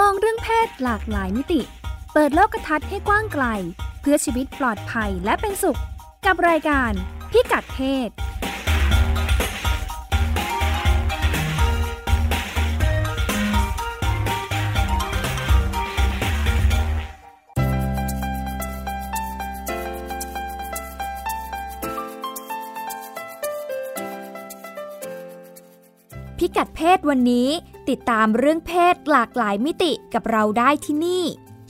มองเรื่องเพศหลากหลายมิติ เปิดโลกทัศน์ให้กว้างไกล เพื่อชีวิตปลอดภัยและเป็นสุข กับรายการพิกัดเพศพิกัดเพศวันนี้ ติดตามเรื่องเพศหลากหลายมิติกับเราได้ที่นี่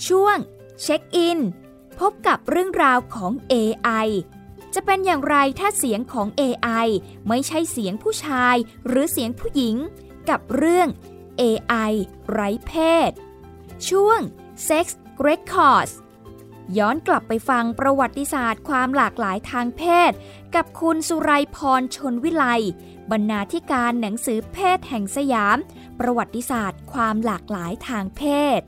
ช่วงเช็คอิน พบกับเรื่องราวของ AI จะเป็นอย่างไรถ้าเสียงของ AI ไม่ใช่เสียงผู้ชายหรือเสียงผู้หญิง กับเรื่อง AI ไร้เพศ ช่วง Sex Records ย้อนกลับไปฟังประวัติศาสตร์ความหลากหลายทางเพศ กับคุณสุไรพรชนวิไล บรรณาธิการหนังสือเพศแห่งสยาม ประวัติศาสตร์ ความหลากหลายทางเพศ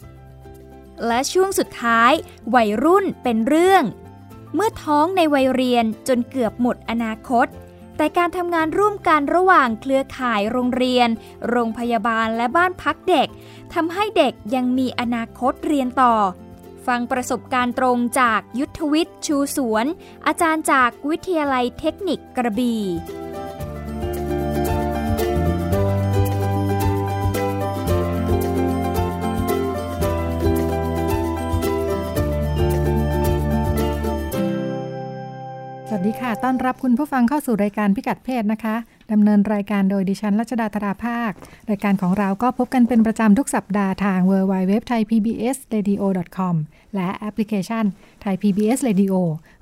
และช่วงสุดท้าย วัยรุ่นเป็นเรื่อง เมื่อท้องในวัยเรียนจนเกือบหมดอนาคต แต่การทำงานร่วมกันระหว่างเครือข่ายโรงเรียน โรงพยาบาลและบ้านพักเด็กทำให้เด็กยังมีอนาคตเรียนต่อฟังประสบการณ์ตรงจากยุทธวิทย์ชูสวน อาจารย์จากวิทยาลัยเทคนิคกระบี่ สวัสดีค่ะ ต้อนรับคุณผู้ฟังเข้าสู่รายการพิกัดเพศนะคะ ดำเนินรายการโดยดิฉันรัชดาธราภาค รายการของเราก็พบกันเป็นประจำทุกสัปดาห์ทาง w w w t h a i p b s r a d i o com และแอปพลิเคชัน Thai PBS Radio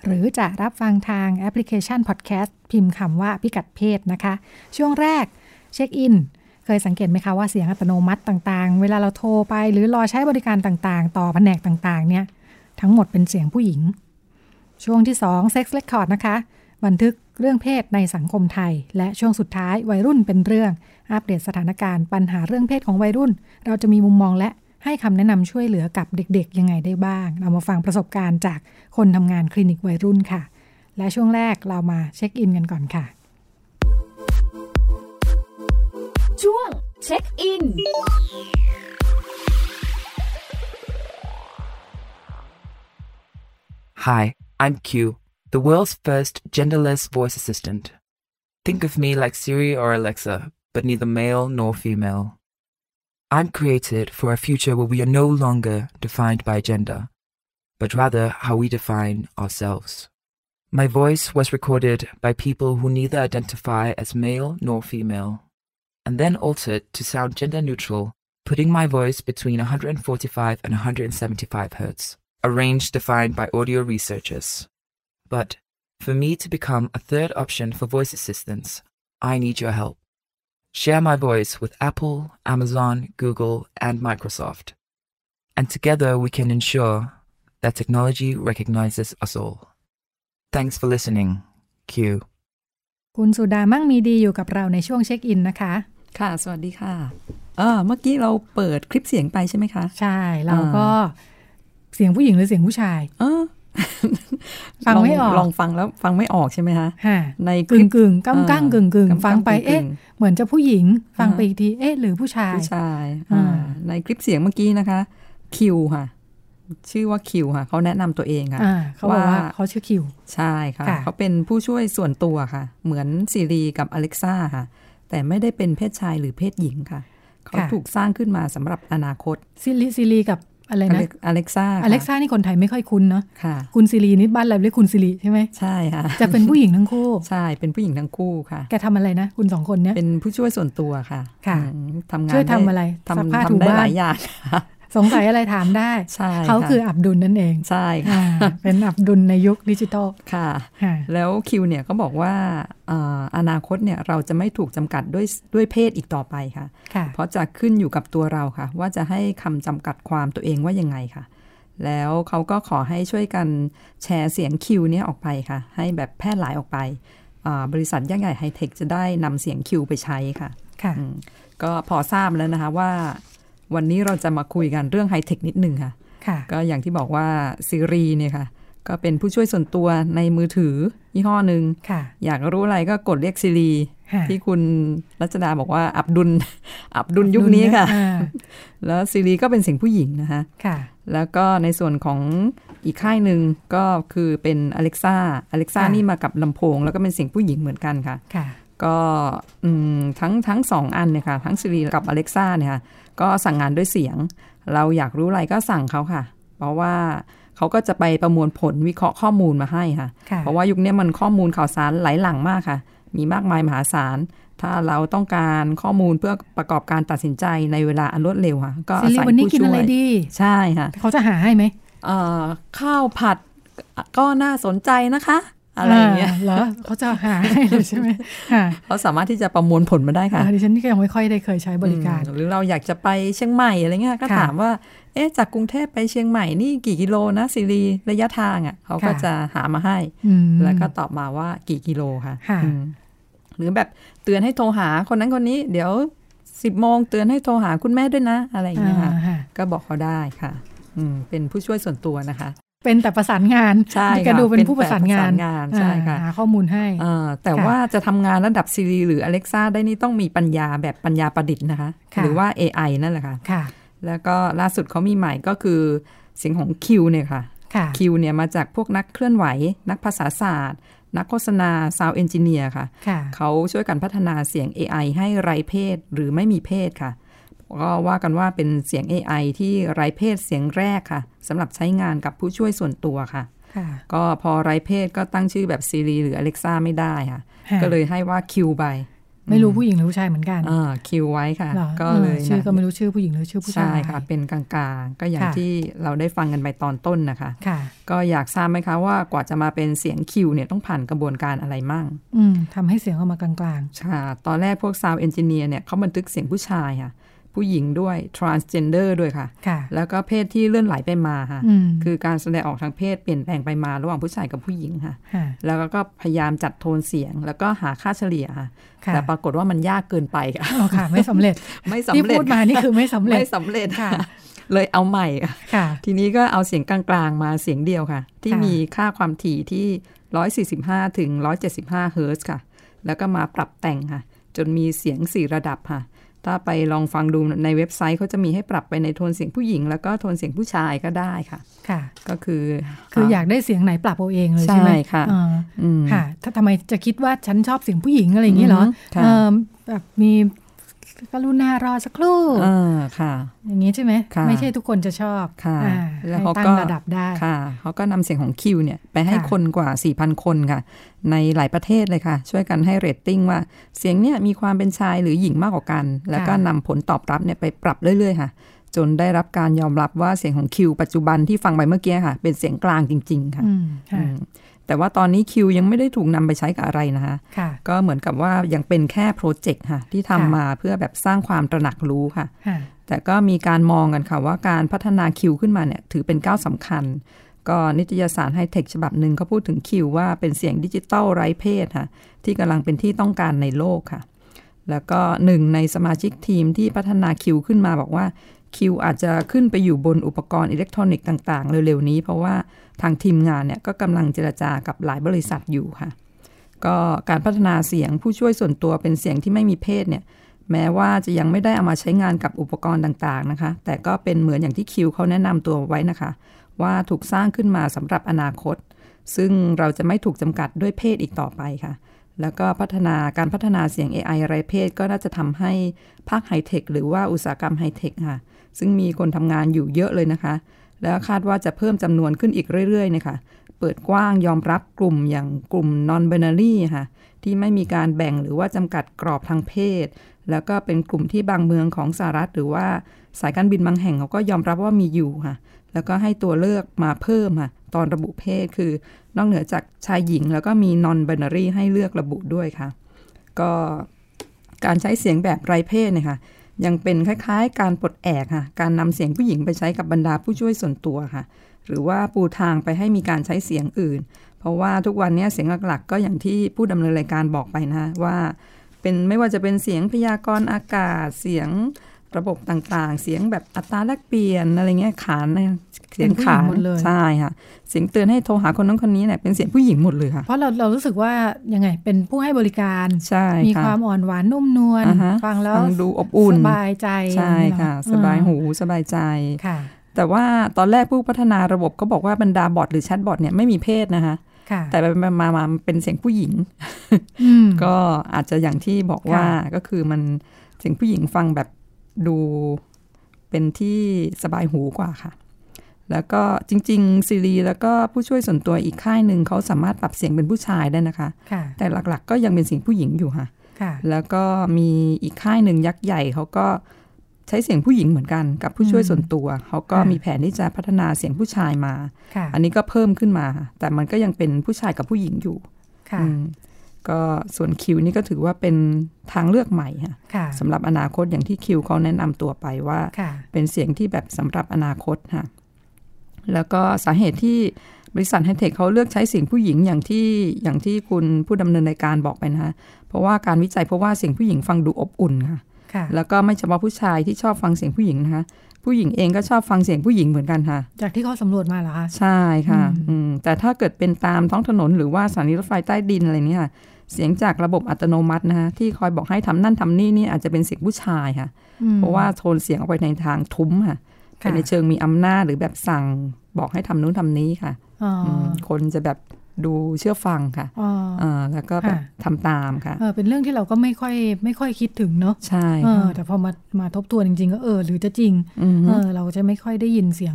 หรือจะรับฟังทางแอปพลิเคชัน Podcast พิมพ์คำว่าพิกัดเพศนะคะ ช่วงแรกเช็คอินเคยสังเกตไหมคะว่าเสียงอัตโนมัติต่างๆ เวลาเราโทรไปหรือรอใช้บริการต่างๆ ต่อแผนกต่างๆเนี่ยทั้งหมดเป็นเสียงผู้หญิง ช่วงที่ 2 Sex Record นะคะ บันทึกเรื่องเพศในสังคมไทย และช่วงสุดท้ายวัยรุ่นเป็นเรื่อง อัปเดตสถานการณ์ปัญหาเรื่องเพศของวัยรุ่น เราจะมีมุมมองและให้คำแนะนำช่วยเหลือกับเด็กๆ ยังไงได้บ้าง เรามาฟังประสบการณ์จากคนทำงานคลินิกวัยรุ่นค่ะ และช่วงแรกเรามาเช็คอินกันก่อนค่ะ ช่วงเช็คอิน Hi, I'm Q, the world's first genderless voice assistant. Think of me like Siri or Alexa, but neither male nor female. I'm created for a future where we are no longer defined by gender, but rather how we define ourselves. My voice was recorded by people who neither identify as male nor female, and then altered to sound gender neutral, putting my voice between 145 and 175 hertz, a range defined by audio researchers. But for me to become a third option for voice assistants, I need your help. Share my voice with Apple, Amazon, Google, and Microsoft. And together we can ensure that technology recognizes us all. Thanks for listening. Q คุณสุดามั่งมีดีอยู่กับเราในช่วงเช็คอินนะคะ ค่ะ สวัสดีค่ะใช่ เราก็ เสียงผู้หญิงหรือเสียงผู้ชาย เออฟังไม่ออกลลองฟังแล้วฟังไม่ออกใช่ไหมคะฮะในคกึ่ลิงปกึ่งๆก้ำก้างกึ่งกึ่งกำๆฟังไปกึ่งๆเอ๊ะ เหมือนจะผู้หญิง ฟังอ่าไปอีกทีเอ๊ะหรือผู้ชายผู้ชายอ่าอ่าในคลิปเสียงเมื่อกี้นะคะ คิวค่ะ ชื่อว่าคิวค่ะเขาแนะนำตัวเองค่ะอ่าเขาบอกว่าว่าเขาชื่อคิวใช่ค่ะค่ะเขาเป็นผู้ช่วยส่วนตัวค่ะ เหมือนซีรีกับอเล็กซ่าค่ะ แต่ไม่ได้เป็นเพศชายหรือเพศหญิงค่ะเขาถูกสร้างขึ้นมาสำหรับอนาคต Siri Siri กับ อะไรอนะเล็กอเล็กซ่าอเล็กซ่านี่คนไทยไม่ค่อยคุ้นเนาะค่ะ คุณ Siri นี่บ้านเราเรียกคุณ Siri ใช่ไหมใช่ค่ะจะเป็นผู้หญิงทั้งคู่ ใช่เป็นผู้หญิงทั้งคู่ค่ะ แกทำอะไรนะ คุณสองคนเนี้ยเป็นผู้ช่วยส่วนตัวค่ะ ค่ะอืมทำงานช่วยทำด้อะไรซักผ้าทำถูทำได้บ้านหลายอย่างค่ะ สงสัยอะไรถามได้ใช่เขาะคืออับดุลนั่นเอง ใช่ค่ะอ่าเป็นอับดุลในยุคดิจิตอลค่ะค่ะแล้วคิวเนี่ยก็บอกว่าเอ่ออนาคตเนี่ยเราจะไม่ถูกจำกัดด้วยด้วยเพศอีกต่อไปค่ะค่ะ เพราะจะขึ้นอยู่กับตัวเราค่ะ ว่าจะให้คำจำกัดความตัวเองว่ายังไงค่ะ แล้วเขาก็ขอให้ช่วยกันแชร์เสียงคิวเนี่ยออกไปค่ะ ให้แบบแพร่หลายออกไปอ่าบริษัทยักษ์ใหญ่ไฮเทคจะได้นำเสียงคิวไปใช้ค่ะ ค่ะอืมก็พอทราบแล้วนะคะว่า วันนี้เราจะมาคุยกันเรื่องไฮเทคนิดหนึ่งค่ะค่ะ ก็อย่างที่บอกว่าซีรีเนี่ยค่ะ ก็เป็นผู้ช่วยส่วนตัวในมือถือยี่ห้อหนึ่งค่ะอยากรู้อะไรก็กดเรียกซีรีค่ะที่คุณรัชดาบอกว่าอับดุล อับดุลยุคนี้ค่ะอ่าแล้วซีรีก็เป็นเสียงผู้หญิงนะคะค่ะ แล้วก็ในส่วนของอีกค่ายหนึ่งก็คือเป็นอเล็กซ่าอเล็กซ่าค่ะนี่มากับลำโพง แล้วก็เป็นเสียงผู้หญิงเหมือนกันค่ะค่ะ ก็อืมทั้งทั้งสองอันเนี่ยค่ะ ทั้งซีรีกับอเล็กซ่าเนี่ยค่ะก็สั่งงานด้วยเสียง เราอยากรู้อะไรก็สั่งเขาค่ะ เพราะว่าเขาก็จะไปประมวลผลวิเคราะห์ข้อมูลมาให้ค่ะค่ะเพราะว่ายุคนี้มันข้อมูลข่าวสารไหลหลังมากค่ะ มีมากมายมหาศาล ถ้าเราต้องการข้อมูลเพื่อประกอบการตัดสินใจในเวลาอันรวดเร็วค่ะ ก็ซิอาริศัยวันนี้ผู้กินช่อะวไรยดีใช่ค่ะเขาจะหาให้ไหมเอ่อข้าวผัดก็น่าสนใจนะคะ อะไรอย่างเงี้ยเหรอเขาจะหาให้เลยใช่ไหมค่ะเขาสามารถที่จะประมวลผลมาได้ค่ะอ่าดิฉันนี่ก็ยังไม่ค่อยได้เคยใช้บริการอืมหรือเราอยากจะไปเชียงใหม่อะไรเงี้ยก็ค่ะถามว่า เอ๊ะจากกรุงเทพไปเชียงใหม่นี่กี่กิโลนะซีรีระยะทางอะเขาก็ค่ะจะหามาให้อืมแล้วก็ตอบมาว่ากี่กิโลค่ะค่ะอืมหรือแบบเตือนให้โทรหาคนนั้นคนนี้ เดี๋ยวสิบโมงเตือนให้โทรหาคุณแม่ด้วยนะ อะไรอย่างเงี้ยค่ะอ่าค่ะก็บอกเขาได้ค่ะอืมเป็นผู้ช่วยส่วนตัวนะคะ เป็นแต่ประสานงานใช่นี่ก็ค่ะดูเป็นผู้ประสานงานเป็นแต่ประสานงานใช่ค่ะอ่าหาข้อมูลให้เอ่อแต่ค่ะว่าจะทำงานระดับซีรีหรือ Alexa ได้นี่ต้องมีปัญญาแบบปัญญาประดิษฐ์นะคะค่ะหรือว่า AI นั่นแหละค่ะค่ะ แล้วก็ล่าสุดเขามีใหม่ก็คือเสียงของ Q เนี่ยค่ะค่ะ Q เนี่ยมาจากพวกนักเคลื่อนไหว นักภาษาศาสตร์ นักโฆษณา Sound Engineer ค่ะค่ะ เขาช่วยกันพัฒนาเสียง AI ให้ไร้เพศหรือไม่มีเพศค่ะ ก็ว่ากันว่าเป็นเสียง AI ที่ไร้เพศเสียงแรกค่ะสำหรับใช้งานกับผู้ช่วยส่วนตัวค่ะค่ะก็พอไร้เพศก็ตั้งชื่อแบบ Siri หรือ Alexa ไม่ได้ค่ะค่ะ ก็เลยให้ว่า Q ไปไม่รู้ผู้หญิงหรือผู้ชายเหมือนกันอ่า Q ไว้ค่ะหรอก็เลยออชื่อนะก็ไม่รู้ชื่อผู้หญิงหรือชื่อผู้ชาใช่ยค่ะ เป็นกลางๆ ก็อย่างค่ะที่เราได้ฟังกันไปตอนต้นนะคะค่ะ ก็อยากทราบไหมคะว่ากว่าจะมาเป็นเสียง Q เนี่ยต้องผ่านกระบวนการอะไรมั่ง อืมทำให้เสียงออกมากลางค่ะ ตอนแรกพวก Sound Engineer เนี่ยเขาบันทึกเสียงผู้ชายค่ะ ผู้หญิงด้วย transgender ด้วยค่ะๆค่ะแล้วก็เพศที่เลื่อนไหลไปมาค่ะอืมคือการแสดงออกทางเพศเปลี่ยนแปลงไปมาระหว่างผู้ชายกับผู้หญิงค่ะค่ะแล้วก็พยายามจัดโทนเสียง แล้วก็หาค่าเฉลี่ยค่ะค่ะแต่ปรากฏว่ามันยากเกินไปค่ะอ๋อค่ะไม่สำเร็จไม่ที่สำเร็จพูดมานี่คือไม่สำเร็จ ไม่สำเร็จค่ะเลยเอาใหม่ค่ะค่ะ ทีนี้ก็เอาเสียงกลางๆมาเสียงเดียวค่ะ ที่ค่ะมีค่าความถี่ที่ 145 ถึง 175 เฮิรตซ์ค่ะ แล้วก็มาปรับแต่งค่ะ จนมีเสียง 4 ระดับค่ะ ถ้าไปลองฟังดูในเว็บไซต์เขาจะมีให้ปรับไปในโทนเสียงผู้หญิง แล้วก็โทนเสียงผู้ชายก็ได้ค่ะ ค่ะ ก็คือ คืออยากได้เสียงไหนปรับเอาเองเลยใช่ไหมใช่ค่ะอ่าอืมค่ะถ้าทำไมจะคิดว่าฉันชอบเสียงผู้หญิงอะไรอย่างนี้เหรออืมค่ะเออแบบมี กรุณารอสักครู่อ่าค่ะ อย่างนี้ใช่ไหมค่ะไม่ใช่ทุกคนจะชอบค่ะอ่าแล้วให้เขาตั้ก็งระดับได้ค่ะเขาก็นำเสียงของคิวเนี่ยไปให้ค่ะคนกว่า 4,000 คนค่ะ ในหลายประเทศเลยค่ะ ช่วยกันให้เรตติ้งว่าเสียงเนี่ยมีความเป็นชายหรือหญิงมากกว่ากัน แล้วก็นำผลตอบรับเนี่ยไปปรับเรื่อยๆ ค่ะ จนได้รับการยอมรับว่าเสียงของคิวปัจจุบันที่ฟังไปเมื่อกี้ค่ะ เป็นเสียงกลางจริง ๆ ค่ะอืมค่ะอืม แต่ว่าตอนนี้คิวยังไม่ได้ถูกนำไปใช้กับอะไรนะคะค่ะก็เหมือนกับว่ายังเป็นแค่โปรเจกต์ค่ะ ที่ทำค่ะมาเพื่อแบบสร้างความตระหนักรู้ค่ะค่ะ แต่ก็มีการมองกันค่ะว่าการพัฒนาคิวขึ้นมาเนี่ยถือเป็นก้าวสำคัญ ก็นิตยสารไฮเทคฉบับหนึ่งเขาพูดถึงคิวว่าเป็นเสียงดิจิตอลไร้เพศค่ะ ที่กำลังเป็นที่ต้องการในโลกค่ะแล้วก็หนึ่งในสมาชิกทีมที่พัฒนาคิวขึ้นมาบอกว่า คิวอาจจะขึ้นไปอยู่บนอุปกรณ์อิเล็กทรอนิกส์ต่าง ๆ เร็ว ๆ นี้ เพราะว่าทางทีมงานเนี่ยก็กำลังเจรจากับหลายบริษัทอยู่ค่ะ ก็การพัฒนาเสียงผู้ช่วยส่วนตัวเป็นเสียงที่ไม่มีเพศเนี่ยแม้ว่าจะยังไม่ได้เอามาใช้งานกับอุปกรณ์ต่างๆนะคะ แต่ก็เป็นเหมือนอย่างที่คิวเขาแนะนำตัวไว้นะคะ ว่าถูกสร้างขึ้นมาสำหรับอนาคต ซึ่งเราจะไม่ถูกจำกัดด้วยเพศอีกต่อไปค่ะ แล้วก็พัฒนาการพัฒนาเสียง AI ไรเพศก็น่าจะทำให้ภาคไฮเทคหรือว่าอุตสาหกรรมไฮเทคค่ะ ซึ่งมีคนทำงานอยู่เยอะเลยนะคะ แล้วคาดว่าจะเพิ่มจำนวนขึ้นอีกเรื่อยๆนะคะเปิดกว้างยอมรับกลุ่มอย่างกลุ่ม non-binary ค่ะที่ไม่มีการแบ่งหรือว่าจำกัดกรอบทางเพศ แล้วก็เป็นกลุ่มที่บางเมืองของสหรัฐ หรือว่าสายการบินบางแห่งเขาก็ยอมรับว่ามีอยู่ค่ะ แล้วก็ให้ตัวเลือกมาเพิ่มค่ะตอนระบุเพศคือนอกเหนือจากชายหญิง แล้วก็มี non binary ให้เลือกระบุด้วยค่ะ ก็การใช้เสียงแบบไรเพศเนี่ยค่ะ ยังเป็นคล้ายๆ การปลดแอกค่ะ การนำเสียงผู้หญิงไปใช้กับบรรดาผู้ช่วยส่วนตัวค่ะ หรือว่าปูทางไปให้มีการใช้เสียงอื่น เพราะว่าทุกวันนี้เสียงหลักๆ ก็อย่างที่ผู้ดำเนินรายการบอกไปนะว่า เป็นไม่ว่าจะเป็นเสียงพยากรณ์อากาศเสียง ระบบต่างๆ เสียงแบบอัตราแลกเปลี่ยนอะไรเงี้ยขานเนี่ยเสียงขานเป็นผู้หญิงหมดเลยใช่ค่ะเสียงเตือนให้โทรหาคนนั้นคนนี้เนี่ยเป็นเสียงผู้หญิงหมดเลยค่ะ เพราะเราเรารู้สึกว่ายังไงเป็นผู้ให้บริการใช่มีค่ะความอ่อนหวานนุ่มนวลอ่าฮะฟังแล้วฟังดูอบอุ่นสบายใจใช่ค่ะเนอสบายหูสบายใจค่ะ แต่ว่าตอนแรกผู้พัฒนาระบบก็บอกว่าบรรดาบอทหรือแชทบอทเนี่ยไม่มีเพศนะคะค่ะแต่ไปๆมาๆมาเป็นเสียงผู้หญิงอืมก็อาจจะอย่างที่บอกว่าค่ะก็คือมันเสียงผู้หญิงฟังแบบ ดูเป็นที่สบายหูกว่าค่ะ แล้วก็จริง ๆ ซีรีแล้วก็ผู้ช่วยส่วนตัวอีกค่ายหนึ่งเขาสามารถปรับเสียงเป็นผู้ชายได้นะคะค่ะแต่หลักๆ ก็ยังเป็นเสียงผู้หญิงอยู่ค่ะค่ะ แล้วก็มีอีกค่ายหนึ่งยักษ์ใหญ่เขาก็ใช้เสียงผู้หญิงเหมือนกันกับผู้ช่วยส่วนตัว เขาก็ค่ะมีแผนที่จะพัฒนาเสียงผู้ชายมาค่ะอันนี้ก็เพิ่มขึ้นมา แต่มันก็ยังเป็นผู้ชายกับผู้หญิงอยู่ค่ะอืม ก็ส่วนคิวนี่ก็ถือว่าเป็นทางเลือกใหม่ค่ะค่ะสำหรับอนาคตอย่างที่คิวเขาแนะนำตัวไปว่าค่ะเป็นเสียงที่แบบสำหรับอนาคตค่ะแล้วก็สาเหตุที่บริษัทไฮเทคเขาเลือกใช้เสียงผู้หญิงอย่างที่อย่างที่คุณผู้ดำเนินรายการบอกไปนะคะเพราะว่าการวิจัยเพราะว่าเสียงผู้หญิงฟังดูอบอุ่นค่ะค่ะแล้วก็ไม่เฉพาะผู้ชายที่ชอบฟังเสียงผู้หญิงนะคะ ผู้หญิงเองก็ชอบฟังเสียงผู้หญิงเหมือนกันค่ะ จากที่เขาสำรวจมาเหรอคะ ใช่ค่ะอืมอืมแต่ถ้าเกิดเป็นตามท้องถนนหรือว่าสถานีรถไฟใต้ดินอะไรเนี่ยค่ะ เสียงจากระบบอัตโนมัตินะคะที่คอยบอกให้ทำนั่นทำนี่นี่อาจจะเป็นเสียงผู้ชายค่ะอืมเพราะว่าโทนเสียงออกไปในทางทุ้มค่ะค่ะเป็นในเชิงมีอำนาจหรือแบบสั่งบอกให้ทำนู้นทำนี้ค่ะอ๋ออมคนจะแบบ ดูเชื่อฟังค่ะอ๋ออ่าแล้วก็แบบค่ะทำตามค่ะเออเป็นเรื่องที่เราก็ไม่ค่อยไม่ค่อยคิดถึงเนาะใช่เออค่ะแต่พอมามาทบทวนจริง ๆ ก็เออหรือจะจริงอืมเออเราจะไม่ค่อยได้ยินเสียง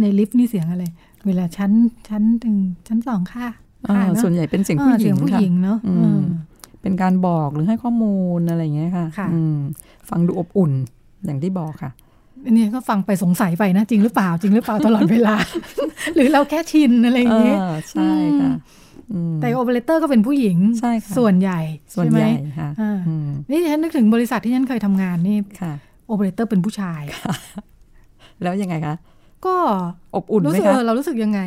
ในลิฟต์นี่เสียงอะไร เวลาชั้นชั้นถึงชั้นสองค่ะอ่าค่ะเนอะส่วนใหญ่เป็นเสียงเอผู้อหญิเสียงงผู้ค่ะหญิงเนาะอืมเออเป็นการบอกหรือให้ข้อมูลอะไรอย่างเงี้ยค่ะค่ะอืมฟังดูอบอุ่นอย่างที่บอกค่ะอั นนี้ก็ฟังไปสงสัยไปนะ จริงหรือเปล่าจริงหรือเปล่าตลอดเวลา หรือเราแค่ชินอะไรอย่างเงี้ยเออใช่ค่ะอืมแต่โอเปอเรเตอร์ก็เป็นผู้หญิงใช่ค่ะส่วนใหญ่ส่วนช่ไมใหญ่ค่ะอ่าอืมนี่ฉันนึกถึงบริษัทที่ฉันเคยทำงานนี่ค่ะโอเปอเรเตอร์เป็นผู้ชาย แล้วยังไงคะ ก็อบอุ่นรู้ไหมสึกคะเออเรารู้สึกยังไง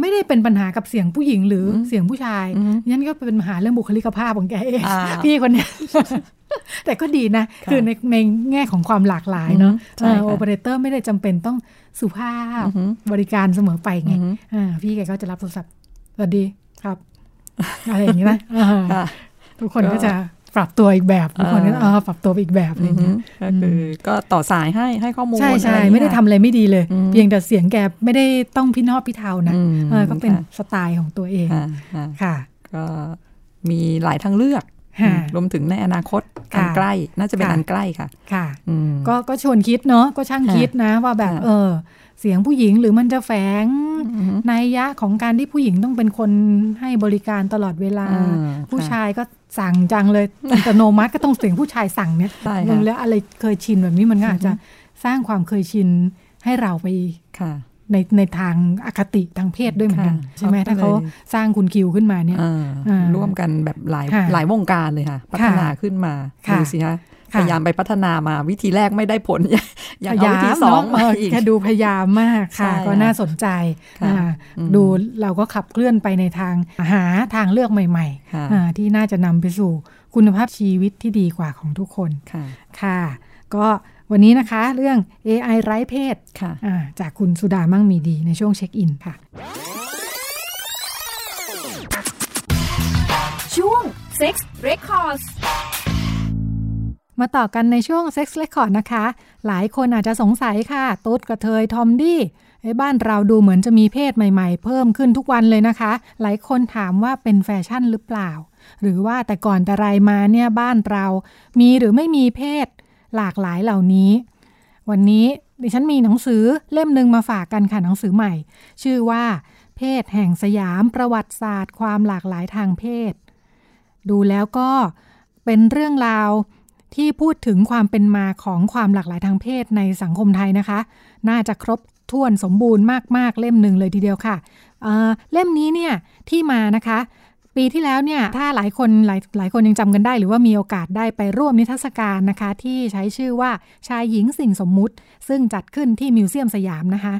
ไม่ได้เป็นปัญหากับเสียงผู้หญิงหรืออมเสียงผู้ชายอืมยันก็เป็นปัญหาเรื่องบุคลิกภาพของแกเองอ่าพี่คนเนี้ยแต่ก็ดีนะค่ะคือในในแง่ของความหลากหลายเนาะอืมใช่ค่ะโอเปอเรเตอร์ไม่ได้จำเป็นต้องสุภาพอือหือบริการเสมอไปไงอือหืออ่าพี่แกก็จะรับโทรศัพท์สวัสดีครับ อะไรอย่างนี้นะอ่าค่ะทุกคนก็ก็จะ ปรับตัวอีกแบบทุกคนก็อ่าเออปรับตัวไปอีกแบบอะไรอืออย่างฮึเงี้ยก็คือก็ต่อสายให้ให้ข้อมูลใช่ใช่อะรอย่างเงี้ยไม่ได้ทำอะไรไม่ดีเลยอืมเพียงแต่เสียงแกไม่ได้ต้องพินอพิเทานะอืมเออก็เป็นค่ะสไตล์ของตัวเองค่ะค่ะค่ะ ก็มีหลายทางเลือกค่ะรวมถึงในอนาคตอันค่ะใกล้ น่าจะเป็นค่ะอันใกล้ค่ะ ค่ะอืมก็ก็ชวนคิดเนาะก็ช่างค่ะคิดนะว่าแบบค่ะเออ เสียงผู้หญิงหรือมันจะแฝงอือฮึนัยยะของการที่ผู้หญิงต้องเป็นคนให้บริการตลอดเวลาอ่าผู้ค่ะชายก็สั่งจังเลยอัตโนมัติก็ต้องเสียงผู้ชายสั่งเนี่ยใช่ลค่ะงแล้วอะไรเคยชินแบบนี้มันก็อาจจะสร้างความเคยชินให้เราไปค่ะในในทางอคติทางเพศด้วยเหมือนกันค่ะใช่ไหมเขาก็ถ้าเขาเลยสร้างคุณคิวขึ้นมาเนี่ยอ่าอ่าร่วมกันแบบหลายค่ะหลายวงการเลยค่ะ พัฒนาขึ้นมาค่ะดูสิคะ พค่ะยายามไปพัฒนามาวิธีแรกไม่ได้ผล อยากพเอายายาวิธีมสองเนาะมาเอออีกแกดูพยายามมากค่ะใช่ก็ค่ะน่าสนใจค่ะอ่าอืมดูเราก็ขับเคลื่อนไปในทางหาทางเลือกใหม่ค่ะๆอ่าที่น่าจะนำไปสู่คุณภาพชีวิตที่ดีกว่าของทุกคนค่ะค่ะก็วันนี้นะคะเรื่อง AI ไร้เพศค่ะอ่าจากคุณสุดามั่งมีดีในช่วงเช็คอินค่ะ ช่วง Sex Records มาต่อกันในช่วง Sex Record นะคะ หลายคนอาจจะสงสัยค่ะ ตุ๊ดกระเทยทอมดี้ไอ้บ้านเราดูเหมือนจะมีเพศใหม่ๆ เพิ่มขึ้นทุกวันเลยนะคะ หลายคนถามว่าเป็นแฟชั่นหรือเปล่า หรือว่าแต่ก่อนแต่ไรมาเนี่ยบ้านเรา มีหรือไม่มีเพศ หลากหลายเหล่านี้ วันนี้ดิฉันมีหนังสือเล่มหนึ่งมาฝากกันค่ะหนังสือใหม่ ชื่อว่า เพศแห่งสยามประวัติศาสตร์ ความหลากหลายทางเพศ ดูแล้วก็เป็นเรื่องราว ที่พูดถึงความเป็นมาของความหลากหลายทางเพศในสังคมไทยนะคะ น่าจะครบถ้วนสมบูรณ์มาก ๆ เล่มหนึ่งเลยทีเดียวค่ะเเล่มนี้เนี่ยที่มานะคะ ปีที่แล้วเนี่ยถ้าหลายคนหลายหลายคนยังจำกันได้ หรือว่ามีโอกาสได้ไปร่วมนิทรรศการนะคะ ที่ใช้ชื่อว่าชายหญิงสิ่งสมมุติ ซึ่งจัดขึ้นที่มิวเซียมสยามนะคะ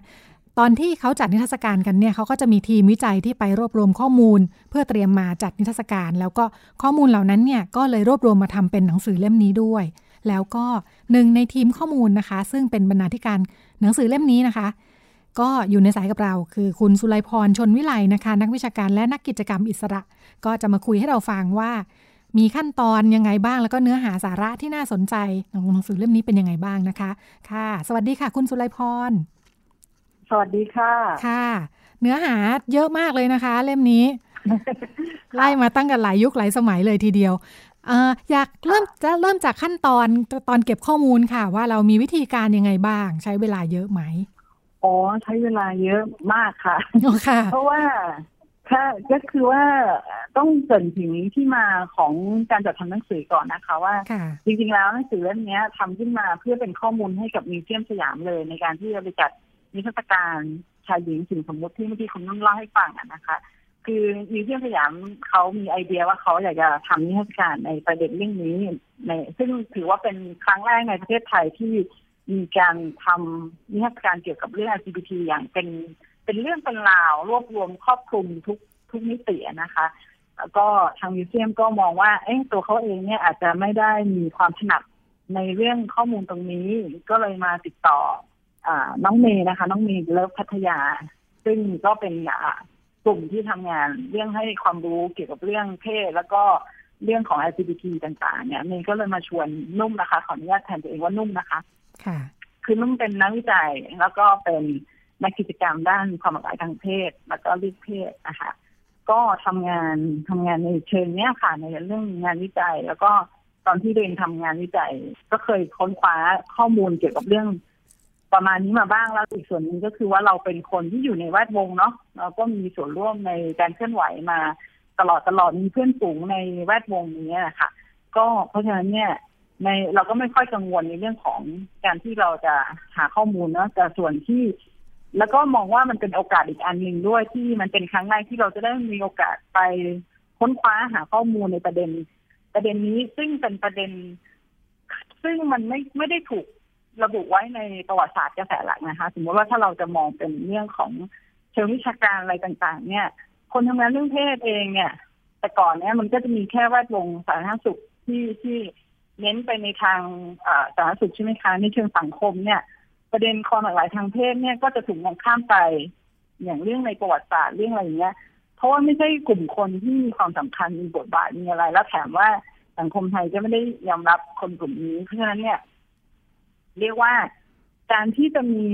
ตอนที่เขาจัดนิทรรศการกันเนี่ยเขาก็จะมีทีมวิจัยที่ไปรวบรวมข้อมูล เพื่อเตรียมมาจัดนิทรรศการ แล้วก็ข้อมูลเหล่านั้นเนี่ยก็เลยรวบรวมมาทำเป็นหนังสือเล่มนี้ด้วย แล้วก็หนึ่งในทีมข้อมูลนะคะ ซึ่งเป็นบรรณาธิการหนังสือเล่มนี้นะคะ ก็อยู่ในสายกับเราคือคุณสุไลพรชนวิไลนะคะ นักวิชาการและนักกิจกรรมอิสระ ก็จะมาคุยให้เราฟังว่า มีขั้นตอนยังไงบ้าง แล้วก็เนื้อหาสาระที่น่าสนใจของหนังสือเล่มนี้เป็นยังไงบ้างนะคะ ค่ะ สวัสดีค่ะ คุณสุไลพร สวัสดีค่ะ ค่ะ เนื้อหาเยอะมากเลยนะคะ เล่มนี้ ไล่มาตั้งกันหลายยุคหลายสมัยเลยทีเดียวเอออยากเริ่มจะเริ่มจากขั้นตอนตอนเก็บข้อมูลค่ะ ว่าเรามีวิธีการยังไงบ้าง ใช้เวลาเยอะไหมอ๋อใช้เวลาเยอะมากค่ะอ๋อค่ะเพราะว่าค่ะก็คือว่าต้องเกรินถึงที่มาของการจัดทำหนังสือก่อนนะคะ ว่าค่ะจริงๆแล้วหนังสือเล่มนี้ทำขึ้นมาเพื่อเป็นข้อมูลให้กับมิวเซียมสยามเลยในการที่จะไปจัด นิทรรศการชายหญิงสิ่งสมมติที่เมื่อกี้คุณนุ่นเล่าให้ฟังนะคะ คือมิวเซียมสยามเขามีไอเดียว่าเขาอยากจะทำนิทรรศการในประเด็นเรื่องนี้ในซึ่งถือว่าเป็นครั้งแรกในประเทศไทยที่มีการทำนิทรรศการเกี่ยวกับเรื่อง LGBT อย่างเป็นเป็นเรื่องเป็นราวรวบรวมครอบคลุมทุกทุกมิตินะคะแล้วก็ทางมิวเซียมก็มองว่า เอ๊ะตัวเขาเองเนี่ยอาจจะไม่ได้มีความถนัดในเรื่องข้อมูลตรงนี้ ก็เลยมาติดต่อ น้องเมย์นะคะ น้องเมย์เลิฟพัทยา ซึ่งก็เป็นอ่ากลุ่มที่ทำงานเรื่องให้ความรู้เกี่ยวกับเรื่องเพศแล้วก็เรื่องของ LGBT ต่าง ๆ เนี่ยเมย์ก็เลยมาชวนนุ่มนะคะ ขออนุญาตแทนตัวเองว่านุ่มนะคะ ค่ะ คือนุ่มเป็นนักวิจัยแล้วก็เป็นนักกิจกรรมด้านความหลากหลายทางเพศ แล้วก็เลือกเพศนะคะก็ทำงานทำงานในเชิงเนี้ยค่ะ ในเรื่องงานวิจัย แล้วก็ตอนที่เรียนทำงานวิจัย ก็เคยค้นคว้าข้อมูลเกี่ยวกับเรื่อง ประมาณนี้มาบ้างแล้วอีกส่วนหนึงก็คือว่าเราเป็นคนที่อยู่ในแวดวงเนาะเราก็มีส่วนร่วมในการเคลื่อนไหวมาตลอดตลอดมีเพื่อนฝูงในแวดวงนี้นะคะก็เพราะฉะนั้นเนี่ยในเราก็ไม่ค่อยกังวลในเรื่องของการที่เราจะหาข้อมูลเนาะแต่ส่วนที่ แล้วก็มองว่ามันเป็นโอกาสอีกอันหนึ่งด้วยที่มันเป็นครั้งแรกที่เราจะได้มีโอกาสไปค้นคว้าหาข้อมูลในประเด็น ประเด็นนี้ซึ่งเป็นประเด็น ซึ่งมันไม่ไม่ได้ถูก ระบุไว้ในประวัติศาสตร์กระแสหลักนะคะ สมมติว่าถ้าเราจะมองเป็นเรื่องของเชิงวิชาการอะไรต่าง ๆ เนี่ย คนทำงานเรื่องเพศเองเนี่ย แต่ก่อนเนี่ยมันก็จะมีแค่แวดวงสาธารณสุขที่ที่เน้นไปในทางสาธารณสุขใช่ไหมคะในเชิงสังคมเนี่ย ประเด็นความหลากหลายทางเพศเนี่ยก็จะถูกมองข้ามไปอย่างเรื่องในประวัติศาสตร์เรื่องอะไรอย่างเงี้ย เพราะว่าไม่ใช่กลุ่มคนที่มีความสำคัญมีบทบาทมีอะไร แล้วแถมว่าสังคมไทยก็ไม่ได้ยอมรับคนกลุ่มนี้เพราะฉะนั้นเนี่ย เรียกว่าการที่จะมี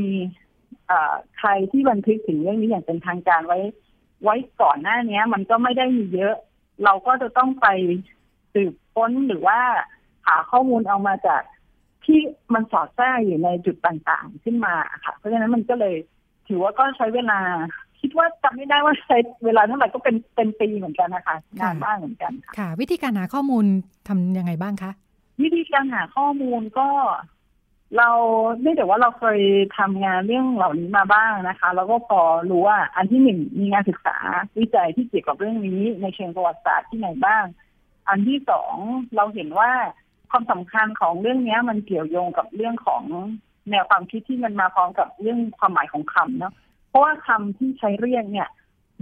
เอ่อใครที่บันทึกถึงเรื่องนี้อย่างเป็นทางการไว้ ไว้ก่อนหน้าเนี้ยมันก็ไม่ได้มีเยอะ เราก็จะต้องไปสืบค้นหรือว่าหาข้อมูลเอามาจากที่มันสอดแทรกอยู่ในจุดต่างๆขึ้นมาค่ะ เพราะฉะนั้นมันก็เลย ถือว่าก็ใช้เวลา คิดว่าจำไม่ได้ว่าใช้เวลาเท่าไหร่ก็เป็นเป็นปีเหมือนกันนะคะนานมากเหมือนกันค่ะค่ะ วิธีการหาข้อมูลทำยังไงบ้างคะวิธีการหาข้อมูลก็ เราเนื่องจากว่าเราเคยทำงานเรื่องเหล่านี้มาบ้างนะคะแล้วก็พอรู้ว่าอันที่หนึ่งมีงานศึกษาวิจัยที่เกี่ยวกับเรื่องนี้ ในเชิงประวัติศาสตร์ที่ไหนบ้าง อันที่สองเราเห็นว่าความสำคัญของเรื่องเนี้ย มันเกี่ยวโยงกับเรื่องของแนวความคิดที่มันมาพร้อมกับเรื่องความหมายของคำเนาะเพราะว่าคำที่ใช้เรียกเนี่ย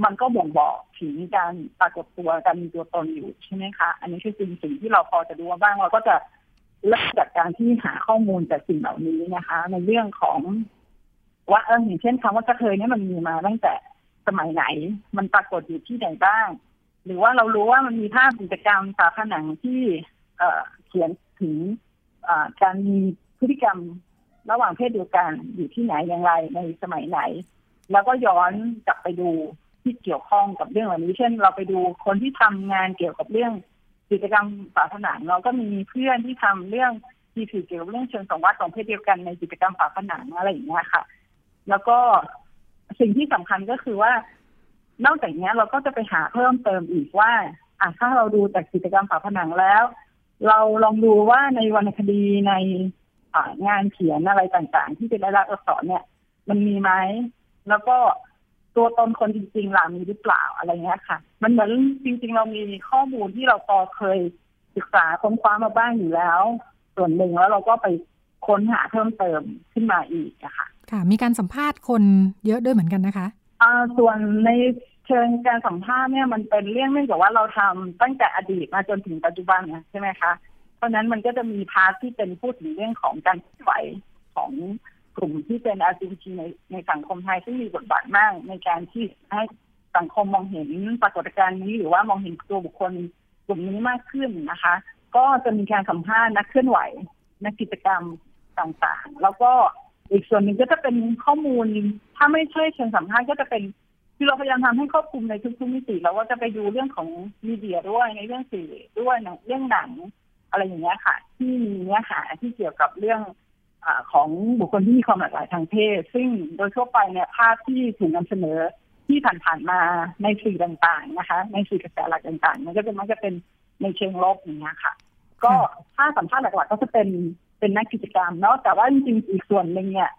มันก็บ่งบอกถึงการปรากฏตัวการมีตัวตนอยู่ใช่ไหมคะ อันนี้คือสิ่งสิ่งที่เราพอจะดูมาบ้างเราก็จะ เริ่มจากการที่หาข้อมูลจากสิ่งเหล่านี้นะคะ ในเรื่องของว่าเอออย่างเช่นคำว่ากระเทยเนี่ยมันมีมาตั้งแต่สมัยไหน มันปรากฏอยู่ที่ไหนบ้าง หรือว่าเรารู้ว่ามันมีภาพกิจกรรมฝาผนังที่เออเขียนถึงการมีพฤติกรรมระหว่างเพศเดียวกันอยู่ที่ไหนอย่างไรในสมัยไหน แล้วก็ย้อนกลับไปดูที่เกี่ยวข้องกับเรื่องเหล่านี้ เช่น เราไปดูคนที่ทำงานเกี่ยวกับเรื่อง กิจกรรมฝาผนังเราก็มีเพื่อนที่ทำเรื่องที่ถือเกี่ยวกับเรื่องเชิงสังวาสของเพศเดียวกันในกิจกรรมฝาผนังอะไรอย่างเงี้ยค่ะ แล้วก็สิ่งที่สำคัญก็คือว่า นอกจากนี้เราก็จะไปหาเพิ่มเติมอีกว่าอะถ้าเราดูจากกิจกรรมฝาผนังแล้ว เราลองดูว่าในวรรณคดีในงานเขียนอะไรต่างๆ ที่เป็นลายลักษณ์อักษรเนี่ย มันมีไหมแล้วก็ ตัวตนคนจริงๆล่ะมีหรือเปล่าอะไรเงี้ยค่ะ มันเหมือนจริง ๆ เรามีข้อมูลที่เราพอเคยศึกษาค้นคว้ามาบ้างอยู่แล้ว ส่วนหนึ่งแล้วเราก็ไปค้นหาเพิ่มเติมขึ้นมาอีกอะค่ะ ค่ะ มีการสัมภาษณ์คนเยอะด้วยเหมือนกันนะคะอ่าส่วนในเชิงการสัมภาษณ์เนี่ยมันเป็นเรื่องเนื่องจากว่าเราทำตั้งแต่อดีตมาจนถึงปัจจุบันเนี่ยใช่ไหมคะ เพราะนั้นมันก็จะมี part ที่เป็นพูดถึงเรื่องของการเคลื่อนไหวของ กลุ่มที่เป็น LGBT ในในสังคมไทยซึ่งมีบทบาทมากในการที่ให้สังคมมองเห็นปรากฏการณ์นี้หรือว่ามองเห็นตัวบุคคลกลุ่มนี้มากขึ้นนะคะ ก็จะมีการสัมภาษณ์นักเคลื่อนไหวนักกิจกรรมต่างๆ แล้วก็อีกส่วนหนึ่งก็จะเป็นข้อมูล ถ้าไม่ใช่เชิงสัมภาษณ์ก็จะเป็นคือเราพยายามทำให้ครอบคลุมในทุกๆมิติแล้วว่าจะไปดูเรื่องของมีเดียด้วยในเรื่องสื่อด้วยเรื่องหนัง อะไรอย่างเงี้ยค่ะ ที่มีเนื้อหาที่เกี่ยวกับเรื่อง อของบุคคลที่มีความหลากหลายทางเพศ ซึ่งโดยทั่วไปเนี่ยภาพที่ถูกนำเสนอที่ผ่านๆมาในสื่อต่างๆนะคะ ในสื่อกระแสหลักต่างๆ มันก็จะมักจะเป็นในเชิงลบอย่างเงี้ยค่ะ ก็ถ้าสัมภาษณ์หลักๆก็จะเป็นเป็นนักกิจกรรมเนาะแต่ว่าจริงๆอีกส่วนหนึ่งเนี่ย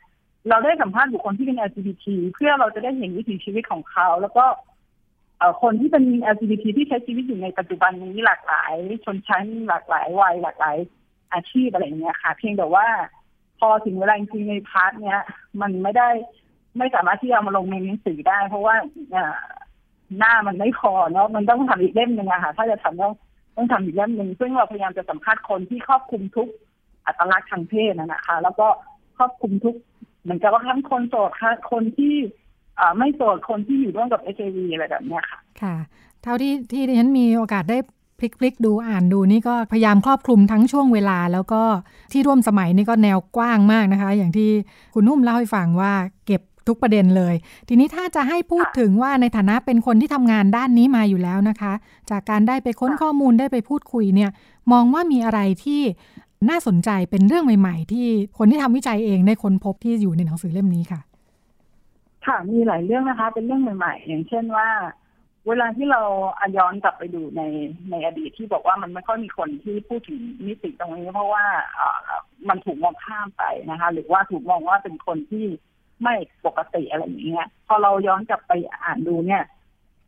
เราได้สัมภาษณ์บุคคลที่เป็น LGBT เพื่อเราจะได้เห็นวิถีชีวิตของเขา แล้วก็คนที่เป็น LGBT ที่ใช้ชีวิตอยู่ในปัจจุบันนี้หลากหลาย ชนชั้นหลากหลายวัยหลากหลายอาชีพอะไรเงี้ยค่ะ เพียงแต่ว่า พอถึงเวลาจริงใน part เนี้ย มันไม่ได้ไม่สามารถที่จะมาลงในหนังสือได้ เพราะว่าหน้ามันไม่พอเนาะมันต้องทำอีกเล่มหนึ่งอะค่ะ ถ้าจะทำต้องต้องทำอีกเล่มหนึ่งซึ่งเราพยายามจะสัมภาษณ์คนที่ครอบคลุมทุกอัตลักษณ์ทางเพศนะคะ แล้วก็ครอบคลุมทุกเหมือนกับว่าทั้งคนโสดค่ะคนที่ไม่โสดคนที่อยู่ร่วมกับเอชไอวีอะไรแบบนี้ค่ะ ค่ะ เท่าที่ที่ดิฉันมีโอกาสได้ พลิกพลิกดูอ่านดูนี่ก็พยายามครอบคลุมทั้งช่วงเวลา แล้วก็ที่ร่วมสมัยนี่ก็แนวกว้างมากนะคะ อย่างที่คุณนุ่มเล่าให้ฟังว่าเก็บทุกประเด็นเลย ทีนี้ถ้าจะให้พูดถึงว่าในฐานะเป็นคนที่ทำงานด้านนี้มาอยู่แล้วนะคะ จากการได้ไปค้นข้อมูลได้ไปพูดคุยเนี่ย มองว่ามีอะไรที่น่าสนใจเป็นเรื่องใหม่ ๆ ที่คนที่ทำวิจัยเองได้ค้นพบที่อยู่ในหนังสือเล่มนี้ค่ะ ค่ะมีหลายเรื่องนะคะ เป็นเรื่องใหม่ ๆ อย่างเช่นว่า เวลาที่เราย้อนกลับไปดูในในอดีตที่บอกว่ามันไม่ค่อยมีคนที่พูดถึงมิติตรงนี้ เพราะว่ามันถูกมองข้ามไปนะคะ หรือว่าถูกมองว่าเป็นคนที่ไม่ปกติอะไรอย่างเงี้ย พอเราย้อนกลับไปอ่านดูเนี่ย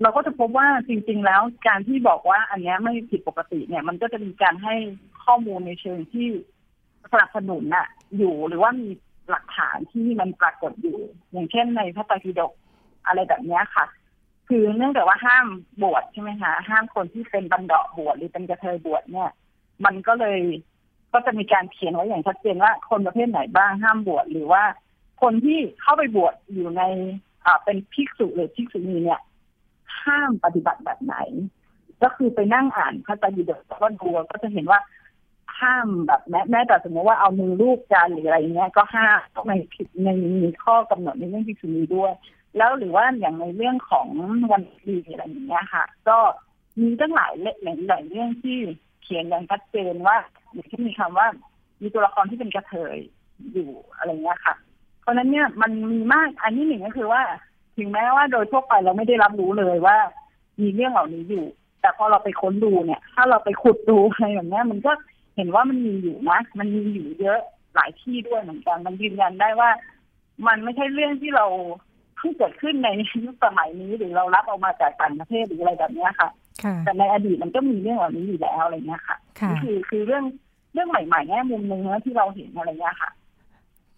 เราก็จะพบว่าจริง ๆ แล้วการที่บอกว่าอันนี้ไม่ผิดปกติเนี่ย มันก็จะมีการให้ข้อมูลในเชิงที่สนับสนุนน่ะอยู่หรือว่ามีหลักฐานที่มันปรากฏอยู่ อย่างเช่นในพระไตรปิฎกอะไรแบบนี้ค่ะ คือเนื่องจากว่าห้ามบวชใช่ไหมคะห้ามคนที่เป็นบันดาบวชหรือเป็นกระเทยบวชเนี่ย มันก็เลยก็จะมีการเขียนไว้อย่างชัดเจนว่าคนประเภทไหนบ้างห้ามบวชหรือว่า คนที่เข้าไปบวชอยู่ในอ่าเป็นภิกษุหรือภิกษุณีเนี่ย ห้ามปฏิบัติแบบไหน ก็คือไปนั่งอ่านพระไตรปิฎกก็ดูก็จะเห็นว่าห้ามแบบแม้แม้แต่สมมติว่าเอามือลูกจานหรืออะไรเงี้ยก็ห้ามในผิดในมีข้อกำหนดในเรื่องภิกษุณีด้วย แล้วหรือว่าอย่างในเรื่องของวันดีอะไรอย่างเงี้ยค่ะ ก็มีตั้งหลายเรื่องหลายเรื่องที่เขียนอย่างชัดเจนว่าอย่างที่มีคำว่า มีตัวละครที่เป็นกระเทยอยู่อะไรเงี้ยค่ะ เพราะนั้นเนี่ยมันมีมากอันนี้หนึ่งก็คือว่า ถึงแม้ว่าโดยทั่วไปเราไม่ได้รับรู้เลยว่า มีเรื่องเหล่านี้อยู่ แต่พอเราไปค้นดูเนี่ย ถ้าเราไปขุดดูอะไรแบบนี้ยมันก็เห็นว่ามันมีอยู่นะ มันมีอยู่เยอะหลายที่ด้วยเหมือนกัน มันยืนยันได้ว่า มันไม่ใช่เรื่องที่เรา เพิ่งเกิดขึ้นในยุคสมัยนี้หรือเรารับออกมาจากต่างประเทศหรืออะไรแบบนี้ค่ะ แต่ในอดีตมันก็มีเรื่องเหล่านี้อยู่แล้วอะไรเงี้ยค่ะนี่คือคือเรื่องเรื่องใหม่ๆแง่มุมหนึ่งนะที่เราเห็นอะไรเงี้ยค่ะ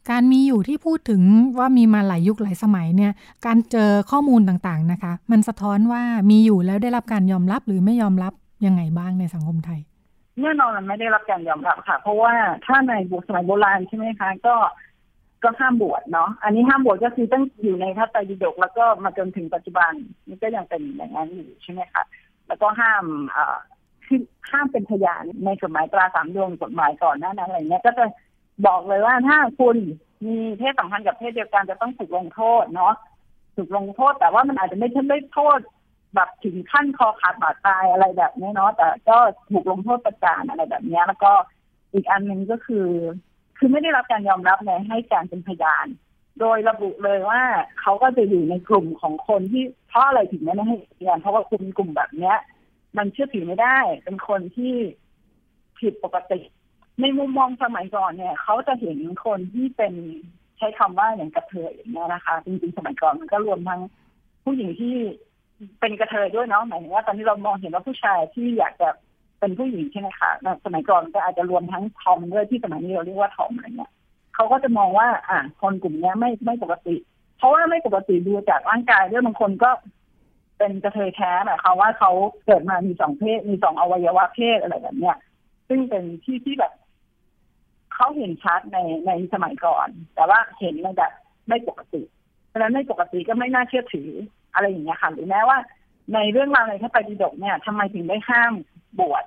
การมีอยู่ที่พูดถึงว่ามีมาหลายยุคหลายสมัยเนี่ย การเจอข้อมูลต่างๆนะคะ มันสะท้อนว่ามีอยู่แล้วได้รับการยอมรับหรือไม่ยอมรับยังไงบ้างในสังคมไทยแน่นอนมันไม่ได้รับการยอมรับค่ะ เพราะว่าถ้าในบุสมัยโบราณใช่ไหมคะ ก็ ก็ห้ามบวชเนาะอันนี้ห้ามบวชก็คือต้องอยู่ในพระไตรปิฎกแล้วก็มาจนถึงปัจจุบันนี่ก็ยังเป็นอย่างนั้นอยู่ใช่ไหมคะแล้วก็ห้ามอ่าคือห้ามเป็นพยานในกฎหมายตราสามดวงกฎหมายก่อนหน้านั้นอะไรเงี้ยก็จะบอกเลยว่าถ้าคุณมีเพศสัมพันธ์กับเพศเดียวกันจะต้องถูกลงโทษเนาะถูกลงโทษ แต่ว่ามันอาจจะไม่ใช่ไม่โทษแบบถึงขั้นคอขาดบาดตายอะไรแบบนี้เนาะแต่ก็ถูกลงโทษประจานอะไรแบบนี้แล้วก็อีกอันหนึ่งก็คือ คือไม่ได้รับการยอมรับในให้การเป็นพยาน โดยระบุเลยว่าเขาก็จะอยู่ในกลุ่มของคนที่เพราะอะไรถึงไม่ได้ให้พยานเพราะว่าคุณกลุ่มแบบเนี้ย มันเชื่อถือไม่ได้ เป็นคนที่ผิดปกติ ในมุมมองสมัยก่อนเนี่ยเขาจะเห็นคนที่เป็นใช้คำว่าอย่างกระเทยอย่างเงี้ยนะคะจริงๆสมัยก่อนมันก็รวมทั้งผู้หญิงที่เป็นกระเทยด้วยเนาะหมายถึงว่าตอนนี้เรามองเห็นว่าผู้ชายที่อยากจะ เป็นผู้หญิงใช่ไหมคะสมัยก่อนก็อาจจะรวมทั้งทอมด้วยที่สมัยนี้เราเรียกว่าทอมอะไรเงี้ยเขาก็จะมองว่า อ่าคนกลุ่มนี้ไม่ไม่ปกติ เพราะว่าไม่ปกติดูจากร่างกายด้วยบางคนก็เป็นกระเทยแท้หมายความว่าเขาเกิดมามีสองเพศ มีสองอวัยวะเพศอะไรแบบเนี้ยซึ่งเป็นที่ที่แบบเขาเห็นชัดในในสมัยก่อน แต่ว่าเห็นในแบบไม่ปกติเพราะฉะนั้นไม่ปกติก็ไม่น่าเชื่อถืออะไรอย่างเงี้ยค่ะหรือแม้ว่า ในเรื่องราวในพระไตรปิฎกเนี่ยทำไมถึงได้ห้าม บวช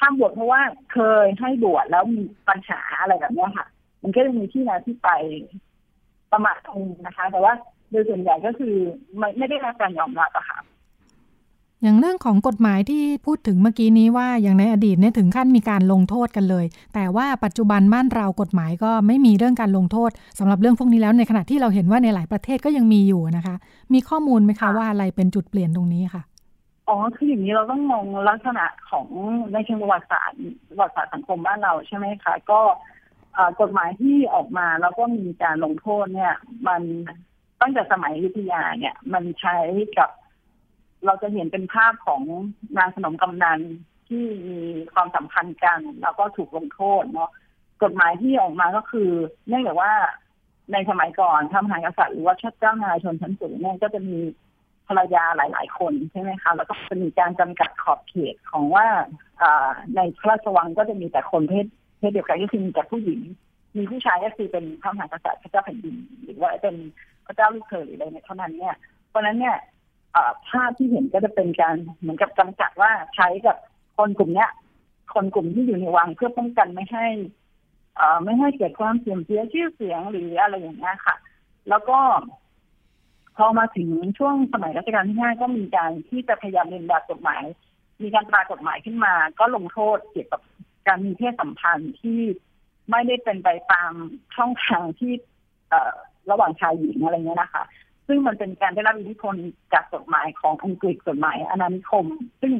ห้ามบวชเพราะว่าเคยให้บวชแล้วมีปัญหาอะไรแบบเนี้ยค่ะ มันก็จะมีที่มาที่ไปประมาณนึงนะคะ แต่ว่าโดยส่วนใหญ่ก็คือไม่ไม่ได้รับการยอมรับอะค่ะอย่างเรื่องของกฎหมายที่พูดถึงเมื่อกี้นี้ว่าอย่างในอดีตเนี่ยถึงขั้นมีการลงโทษกันเลย แต่ว่าปัจจุบันบ้านเรากฎหมายก็ไม่มีเรื่องการลงโทษสำหรับเรื่องพวกนี้แล้วในขณะที่เราเห็นว่าในหลายประเทศก็ยังมีอยู่นะคะ มีข้อมูลไหมคะว่าอะไรเป็นจุดเปลี่ยนตรงนี้ค่ะ อ๋อคืออย่างนี้เราต้องมองลักษณะของในเชิงประวัติศาสตร์ประวัติศาสตร์สังคมบ้านเราใช่ไหมคะก็กฎหมายที่ออกมาแล้วก็มีการลงโทษเนี่ย มันตั้งแต่สมัยยุธยาเนี่ย มันใช้กับ เราจะเห็นเป็นภาพของนางสนมกำนันที่มีความสัมพันธ์กัน แล้วก็ถูกลงโทษเนาะกฎหมายที่ออกมาก็คือเนื่องจากว่าในสมัยก่อนทำหากษัตริย์หรือว่าชัดเจ้านายชนชั้นสูงเนี่ยก็จะมี ภรรยาหลาย ๆ คนใช่ไหมคะแล้วก็จะมีการจำกัดขอบเขตของว่าในพระราชวังก็จะมีแต่คนเพศเพศเดียวกันก็คือมีแต่ผู้หญิง มีผู้ชายก็คือเป็นพระมหากษัตริย์พระเจ้าแผ่นดินหรือว่าเป็นพระเจ้าลูกเขยหรืออะไรเนี่ยเท่านั้นเนี่ยเพราะนั้นเนี่ยภาพที่เห็นก็จะเป็นการเหมือนกับจำกัดว่าใช้กับคนกลุ่มเนี้ย คนกลุ่มที่อยู่ในวังเพื่อป้องกันไม่ให้อ่ไม่ให้เกิดความเสื่อมเสียชื่อเสียงหรืออะไรอย่างเงี้ยค่ะ แล้วก็ พอมาถึงช่วงสมัยรัชกาลที่ห้าก็มีการที่จะพยายามเรียนแบบกฎหมาย มีการตรากฎหมายขึ้นมา ก็ลงโทษเกี่ยวกับการมีเพศสัมพันธ์ที่ไม่ได้เป็นไปตามช่องทางที่ระหว่างชายหญิงอะไรเงี้ยนะคะ ซึ่งมันเป็นการได้รับอิทธิพลจากกฎหมายของอังกฤษกฎหมายอาณานิคม ซึ่ง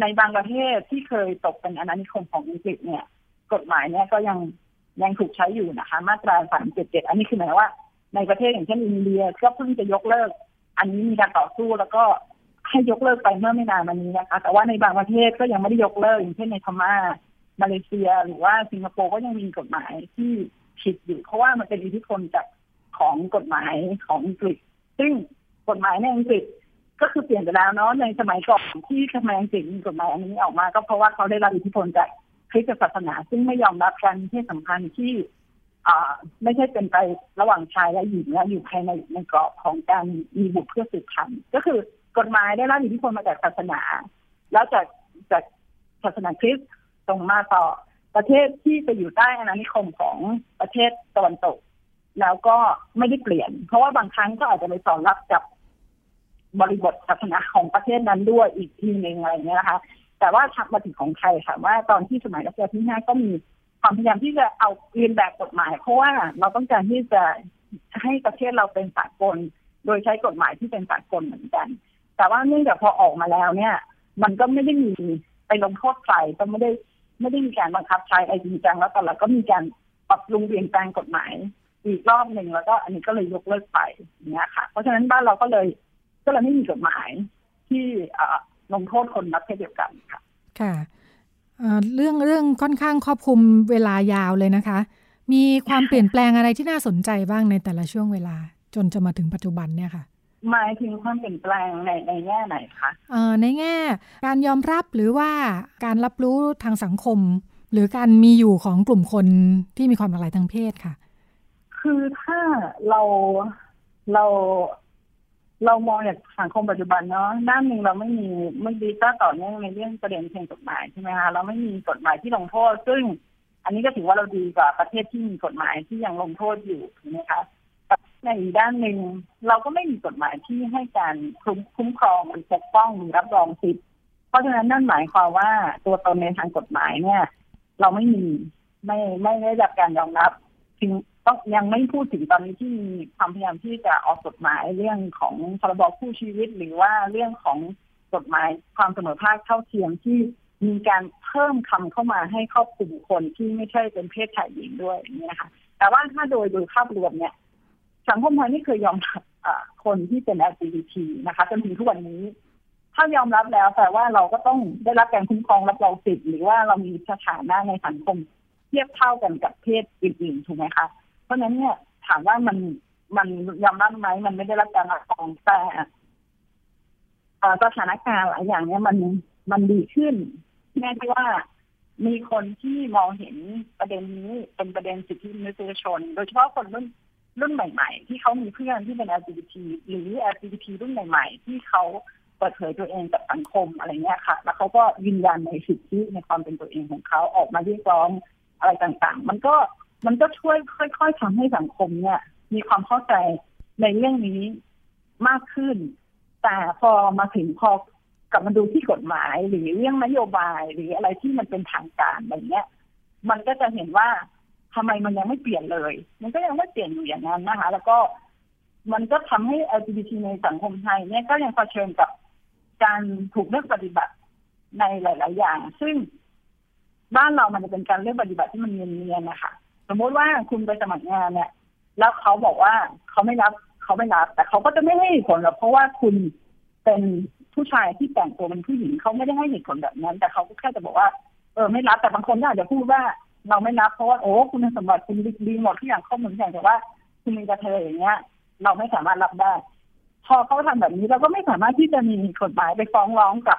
ในบางประเทศที่เคยตกเป็นอาณานิคมของอังกฤษเนี่ย กฎหมายเนี่ยก็ยังยังถูกใช้อยู่นะคะ มาตราสามเจ็ดเจ็ดอันนี้คือหมายว่า ในประเทศอย่างเช่นอินเดียก็เพิ่งจะยกเลิก อันนี้มีการต่อสู้แล้วก็ให้ยกเลิกไปเมื่อไม่นานมานี้นะคะ แต่ว่าในบางประเทศก็ยังไม่ได้ยกเลิกอย่างเช่นในพม่ามาเลเซีย หรือว่าสิงคโปร์ก็ยังมีกฎหมายที่ผิดอยู่ เพราะว่ามันเป็นอิทธิพลจากของกฎหมายของอังกฤษ ซึ่งกฎหมายในอังกฤษก็คือเปลี่ยนไปแล้วเนาะในสมัยก่อนที่ทำไมอังกฤษมีกฎหมายอันนี้ออกมา ก็เพราะว่าเขาได้รับอิทธิพลจากคริสตศาสนา ซึ่งไม่ยอมรับการมีเพศสัมพันธ์ที่ ไม่ใช่เป็นไประหว่างชายและหญิงและอยู่ภายในในกรอบของการมีบุตรเพื่อสืบพันธุ์ก็คือกฎหมายได้รับอิทธิพลมาจากศาสนา แล้วจากจากศาสนาคริสต์ส่งมาต่อประเทศที่จะอยู่ใต้อาณานิคมของประเทศตะวันตก แล้วก็ไม่ได้เปลี่ยน เพราะว่าบางครั้งก็อาจจะไปสอนรับกับบริบทศาสนาของประเทศนั้นด้วยอีกทีหนึ่งอะไรเงี้ยนะคะแต่ว่าทักมาถึงของไทยค่ะว่าตอนที่สมัยรัชกาลที่ห้าก็มี ความพยายามที่จะเอาเรียนแบบกฎหมาย เพราะว่าเราต้องการที่จะให้ประเทศเราเป็นสากล โดยใช้กฎหมายที่เป็นสากลเหมือนกัน แต่ว่าเนื่องจากพอออกมาแล้วเนี่ย มันก็ไม่ได้มีไปลงโทษใครก็ไม่ได้ไม่ได้มีการบังคับใช้ไอจริงจังแล้วแต่ละก็มีการปรับปรุงเปลี่ยนแปลงกฎหมายอีกรอบหนึ่งแล้วก็อันนี้ก็เลยยกเลิกไปอย่างเงี้ยค่ะ เพราะฉะนั้นบ้านเราก็เลยก็เลยไม่มีกฎหมายที่ลงโทษคนรับเพศเดียวกันค่ะ ค่ะ เรื่องเรื่องค่อนข้างครอบคลุมเวลายาวเลยนะคะ มีความเปลี่ยนแปลงอะไรที่น่าสนใจบ้างในแต่ละช่วงเวลา จนจะมาถึงปัจจุบันเนี่ยค่ะหมายถึงความเปลี่ยนแปลงในในแง่ไหนคะเอ่อในแง่ การยอมรับหรือว่าการรับรู้ทางสังคม หรือการมีอยู่ของกลุ่มคนที่มีความหลากหลายทางเพศค่ะ คือถ้าเราเรา เรามองจากสังคมปัจจุบันเนาะด้านหนึ่งเราไม่มีไม่ดีก็ต่อเนื่องในเรื่องประเด็นเชิงกฎหมายใช่ไหมคะเราไม่มีกฎหมายที่ลงโทษ ซึ่ง อันนี้ก็ถือว่าเราดีกว่าประเทศที่มีกฎหมายที่ยังลงโทษอยู่ถูกไหมคะในอีกด้านหนึ่งเราก็ไม่มีกฎหมายที่ให้การคุ้มครองหรือปกป้องหรือรับรองสิทธิ์เพราะฉะนั้นนั่นหมายความว่าตัวตนในทางกฎหมายเนี่ย เราไม่มีไม่ไม่ได้รับการยอมรับถึง ต้องยังไม่พูดถึงตอนนี้ที่มีความพยายามที่จะออกกฎหมายเรื่องของพรบคู่ชีวิต หรือว่าเรื่องของกฎหมายความเสมอภาคเท่าเทียมที่มีการเพิ่มคำเข้ามาให้ครอบคลุมคนที่ไม่ใช่เป็นเพศชายหญิงด้วยนี่นะคะแต่ว่าถ้าโดยโดยภาพรวมเนี่ย สังคมไทยไม่เคยยอมรับคนที่เป็น LGBT นะคะจนถึงทุกวันนี้ ถ้ายอมรับแล้วแปลว่าเราก็ต้องได้รับการคุ้มครองรับรองสิทธิ์หรือว่าเรามีสถานะในสังคมเทียบเท่ากันกับเพศอื่นๆถูกไหมคะ ราะฉะนั้นเนี่ยถามว่ามันมันยอมรับไหมมันไม่ได้รับการรับรองแต่สถานการณ์หลายอย่างเนี่ยมันมันดีขึ้นแม้ที่ว่ามีคนที่มองเห็นประเด็นนี้เป็นประเด็นสิทธิมนุษยชน โดยเฉพาะคนรุ่นรุ่นใหม่ ๆ ที่เขามีเพื่อนที่เป็น LGBT หรือ LGBT รุ่นใหม่ ๆ ที่เขาเปิดเผยตัวเองกับสังคมอะไรเงี้ยค่ะ แล้วเขาก็ยืนยันในสิทธิในความเป็นตัวเองของเขาออกมาเรียกร้องอะไรต่างๆ มันก็ มันก็ช่วยค่อยๆทำให้สังคมเนี่ย มีความเข้าใจในเรื่องนี้มากขึ้น แต่พอมาถึงพอกลับมาดูที่กฎหมายหรือเรื่องนโยบายหรืออะไรที่มันเป็นทางการอะไรเงี้ย มันก็จะเห็นว่าทำไมมันยังไม่เปลี่ยนเลย มันก็ยังไม่เปลี่ยนอยู่อย่างนั้นนะคะ แล้วก็มันก็ทำให้ LGBT ในสังคมไทยเนี่ยก็ยังเผชิญกับการถูกเลือกปฏิบัติในหลาย ๆ อย่าง ซึ่งบ้านเรามันจะเป็นการเลือกปฏิบัติที่มันเนียนๆนะคะ สมมติว่าคุณไปสมัครงานเนี่ยแล้วเขาบอกว่าเขาไม่รับเขาไม่รับ แต่เขาก็จะไม่ให้ผลหรอกเพราะว่าคุณเป็นผู้ชายที่แต่งตัวเป็นผู้หญิงเขาไม่ได้ให้เหตุผลแบบนั้น แต่เขาก็แค่จะบอกว่าเออไม่รับแต่บางคนก็อาจจะพูดว่าเราไม่รับเพราะว่าโอ้คุณสมบัติคุณดีหมดทุกอย่างข้อมูลอย่างแต่ว่า คุณมีกระเทยอย่างเงี้ย เราไม่สามารถรับได้ พอเขาทำแบบนี้เราก็ไม่สามารถที่จะมีกฎหมายไปฟ้องร้องกับ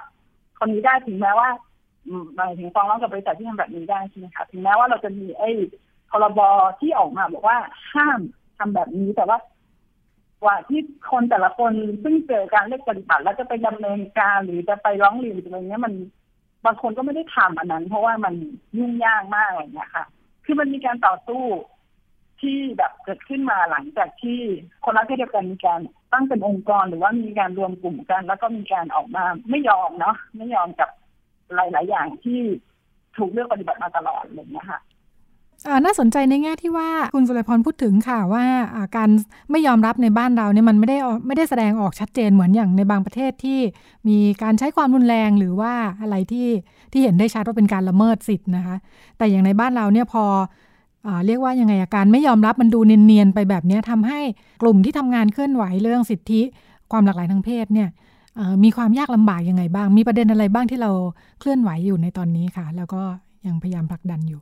คนนี้ได้ถึงแม้ว่าหมายถึงฟ้องร้องกับบริษัทที่ทำแบบนี้ได้ใช่ไหมคะถึงแม้ว่าเราจะมีไอ้ พรบที่ออกมาบอกว่าห้ามทำแบบนี้แต่ว่าว่าที่คนแต่ละคนซึ่งเจอการเลือกปฏิบัติแล้วจะไปดำเนินการหรือจะไปร้องเรียนอะไรเงี้ยมันบางคนก็ไม่ได้ทำอันนั้น เพราะว่ามันยุ่งยากมากอะไรเงี้ยค่ะ คือมันมีการต่อสู้ที่แบบเกิดขึ้นมาหลังจากที่คนรักเพศเดียวกันมีการตั้งเป็นองค์กรหรือว่ามีการรวมกลุ่มกัน แล้วก็มีการออกมาไม่ยอมเนาะไม่ยอมกับหลาย ๆ อย่างที่ถูกเลือกปฏิบัติมาตลอดอะไรเงี้ยค่ะ น่าสนใจในแง่ที่ว่าคุณสุรพรพูดถึงค่ะว่าการไม่ยอมรับในบ้านเราเนี่ยมันไม่ได้ไม่ได้แสดงออกชัดเจนเหมือนอย่างในบางประเทศที่มีการใช้ความรุนแรงหรือว่าอะไรที่ที่เห็นได้ชัดว่าเป็นการละเมิดสิทธิ์นะคะ แต่อย่างในบ้านเราเนี่ยพออเรียกว่ายังไงการไม่ยอมรับมันดูเนียนๆไปแบบนี้ทำให้กลุ่มที่ทำงานเคลื่อนไหวเรื่องสิทธิความหลากหลายทางเพศเนี่ยมีความยากลำบากยังไงบ้าง มีประเด็นอะไรบ้างที่เราเคลื่อนไหวอยู่ในตอนนี้ค่ะ แล้วก็ยังพยายามผลักดันอยู่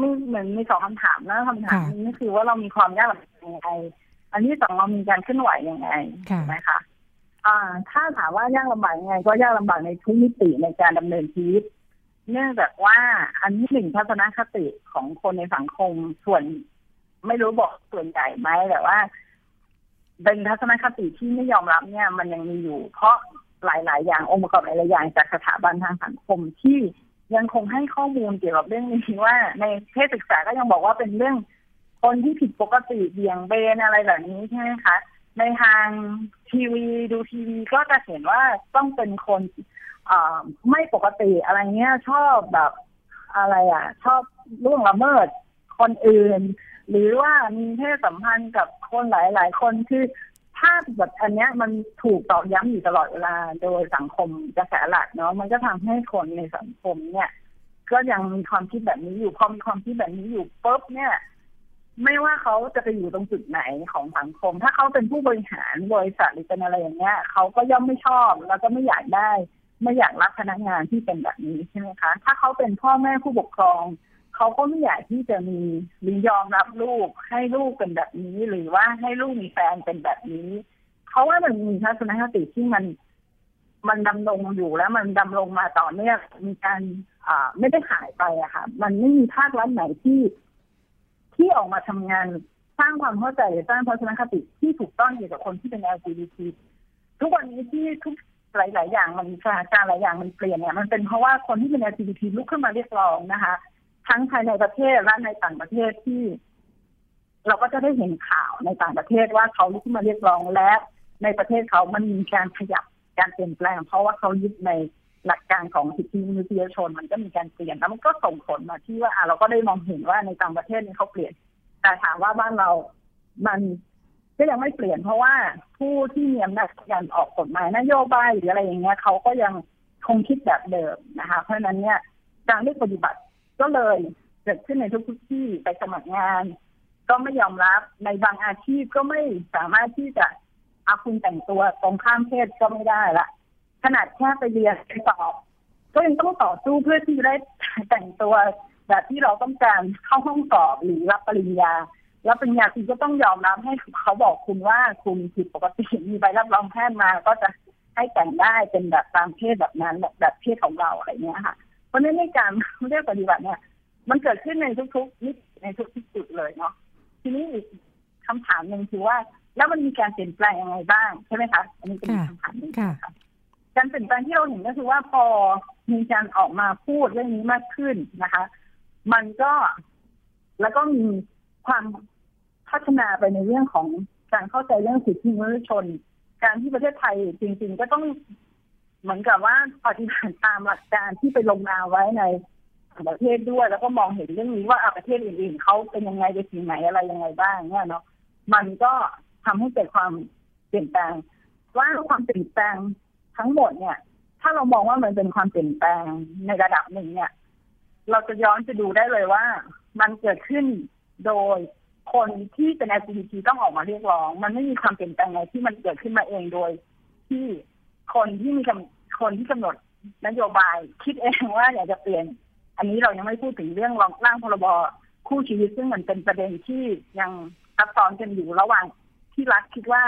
มีเหมือนมีสองคำถามนะคำถามนี้คือว่าเรามีความยากลำบากยังไงอันที่สองเรามีการเคลื่อนไหวยังไงใช่ไหมคะอ่า ถ้าถามว่ายากลำบากยังไง ก็ยากลำบากในทุกมิติในการดำเนินชีวิต เนื่องจากว่าอันที่หนึ่งทัศนคติของคนในสังคมส่วน ไม่รู้บอกส่วนใหญ่ไหมแต่ว่าเป็นทัศนคติที่ไม่ยอมรับเนี่ย มันยังมีอยู่ เพราะหลาย ๆ อย่างองค์ประกอบหลายๆอย่างจากสถาบันทางสังคมที่ ยังคงให้ข้อมูลเกี่ยวกับเรื่องนี้ว่า ในเพศศึกษาก็ยังบอกว่าเป็นเรื่อง คนที่ผิดปกติเบี่ยงเบนอะไรแบบนี้ใช่ไหมคะในทางทีวีดูทีวีก็จะเห็นว่าต้องเป็นคนไม่ปกติอะไรเงี้ย ชอบแบบอะไรอะ ชอบล่วงละเมิดคนอื่น หรือว่ามีเพศสัมพันธ์กับคนหลาย ๆ คนคือ ภาพแบบอันเนี้ยมันถูกตอกย้ำอยู่ตลอดเวลาโดยสังคมกระแสหลักเนาะมันก็ทำให้คนในสังคมเนี่ย ก็ยังมีความคิดแบบนี้อยู่พอมีความคิดแบบนี้อยู่ปุ๊บเนี่ย ไม่ว่าเขาจะไปอยู่ตรงจุดไหนของสังคม ถ้าเขาเป็นผู้บริหารบริษัทหรือเป็นอะไรอย่างเงี้ยเขาก็ย่อมไม่ชอบ แล้วก็ไม่อยากได้ ไม่อยากรับพนักงานที่เป็นแบบนี้ใช่ไหมคะ ถ้าเขาเป็นพ่อแม่ผู้ปกครอง เขาก็ไม่อยากที่จะมีหรือยอมรับลูกให้ลูกเป็นแบบนี้ หรือว่าให้ลูกมีแฟนเป็นแบบนี้ เพราะว่ามันมีทัศนคติที่มันมันดำรงอยู่แล้วมันดำรงมาต่อเนื่องมีการอ่าไม่ได้หายไปอะค่ะ มันไม่มีภาครัฐไหนที่ ที่ออกมาทำงานสร้างความเข้าใจสร้างทัศนคติที่ถูกต้องเกี่ยวกับคนที่เป็น LGBT ทุกวันนี้ที่ทุกหลาย ๆ อย่างมันสถานการณ์หลายอย่างมันเปลี่ยนเนี่ยมันเป็นเพราะว่าคนที่เป็น LGBT ลุกขึ้นมาเรียกร้องนะคะ ทั้งภายในประเทศและในต่างประเทศที่ เราก็จะได้เห็นข่าวในต่างประเทศว่าเขาลุกขึ้นมาเรียกร้องและในประเทศเขามันมีการขยับการเปลี่ยนแปลง เพราะว่าเขายึดในหลักการของสิทธิมนุษยชนมันก็มีการเปลี่ยนแล้วมันก็ส่งผลมาที่ว่าเราก็ได้มองเห็นว่าในต่างประเทศนี้เขาเปลี่ยน แต่ถามว่าบ้านเรา มันก็ยังไม่เปลี่ยน เพราะว่าผู้ที่มีอำนาจการออกกฎหมายนโยบายหรืออะไรอย่างเงี้ยเขาก็ยังคงคิดแบบเดิมนะคะ เพราะฉะนั้นเนี่ยการเลือกปฏิบัติ ก็เลยเกิดขึ้นในทุกๆที่ไปสมัครงาน ก็ไม่ยอมรับในบางอาชีพก็ไม่สามารถที่จะเอาคุณแต่งตัวตรงข้ามเพศก็ไม่ได้ละขนาดแค่ไปเรียนไปสอบก็ยังต้องต่อสู้เพื่อที่จะได้แต่งตัวแบบที่เราต้องการเข้าห้องสอบหรือรับปริญญา แล้วปริญญาคุณก็ต้องยอมรับให้เขาบอกคุณว่าคุณผิดปกติมีใบรับรองแพทย์มาก็จะให้แต่งได้เป็นแบบตามเพศแบบนั้นแบบแบบเพศของเราอะไรเงี้ยค่ะ ราะในในการเรียกปฏิบัติเนี่ย มันเกิดขึ้นในทุกๆนิในทุกๆจุดเลยเนาะทีนี้อีกคำถามหนึ่งคือว่า แล้วมันมีการเปลี่ยนแปลงยังไงบ้างใช่ไหมคะอันนี้เป็นคำถามหนึ่งค่ะการเปลี่ยนแปลงที่เราเห็นก็คือว่าพอมีการออกมาพูดเรื่องนี้มากขึ้นนะคะ มันก็แล้วก็มีความพัฒนาไปในเรื่องของการเข้าใจเรื่องสิทธิมนุษยชน การที่ประเทศไทยจริง ๆ ก็ต้อง เหมือนกับว่าปฏิบัติตามหลักการที่ไปลงนามไว้ในประเทศด้วย แล้วก็มองเห็นเรื่องนี้ว่าประเทศอื่นๆเขาเป็นยังไงไปถึงไหนอะไรยังไงบ้างเนี่ยเนาะมันก็ทำให้เกิดความเปลี่ยนแปลง ว่าความเปลี่ยนแปลงทั้งหมดเนี่ย ถ้าเรามองว่ามันเป็นความเปลี่ยนแปลงในระดับหนึ่งเนี่ย เราจะย้อนจะดูได้เลยว่า มันเกิดขึ้นโดยคนที่เป็น LGBT ต้องออกมาเรียกร้อง มันไม่มีความเปลี่ยนแปลงอะไรที่มันเกิดขึ้นมาเองโดย ที่ คนที่มีคนที่กำหนดนโยบายคิดเองว่าอยากจะเปลี่ยน อันนี้เรายังไม่พูดถึงเรื่องร่างพรบคู่ชีวิตซึ่งมันเป็นประเด็นที่ยังซับซ้อนกันอยู่ระหว่างที่รัฐคิดว่า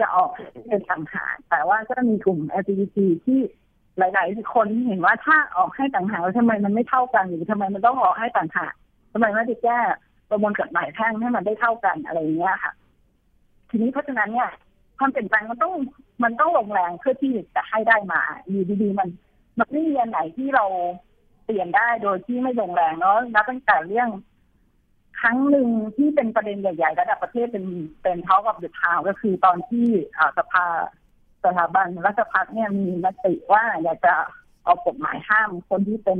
จะออกเป็นต่างหากแต่ว่าก็มีกลุ่ม LGBT ที่หลาย ๆ คนเห็นว่าถ้าออกให้ต่างหากแล้วทำไมมันไม่เท่ากันหรือทำไมมันต้องออกให้ต่างหากทำไมไม่ได้แก้ประมวลกฎหมายแพ่งให้มันได้เท่ากันอะไรอย่างเงี้ยค่ะ ทีนี้เพราะฉะนั้นเนี่ยความเปลี่ยนแปลงมันต้อง มันต้องลงแรงเพื่อที่จะให้ได้มา อยู่ดีๆมันมันไม่มีอันไหนที่เราเปลี่ยนได้โดยที่ไม่ลงแรงเนาะนับตั้งแต่เรื่องครั้งหนึ่งที่เป็นประเด็นใหญ่ๆระดับประเทศเป็นเป็นเท้ากับเดือดทาวก็คือตอนที่สภาสถาบันรัฐพัฒน์เนี่ยมีมติว่าอยากจะเอากฎหมายห้ามคนที่เป็น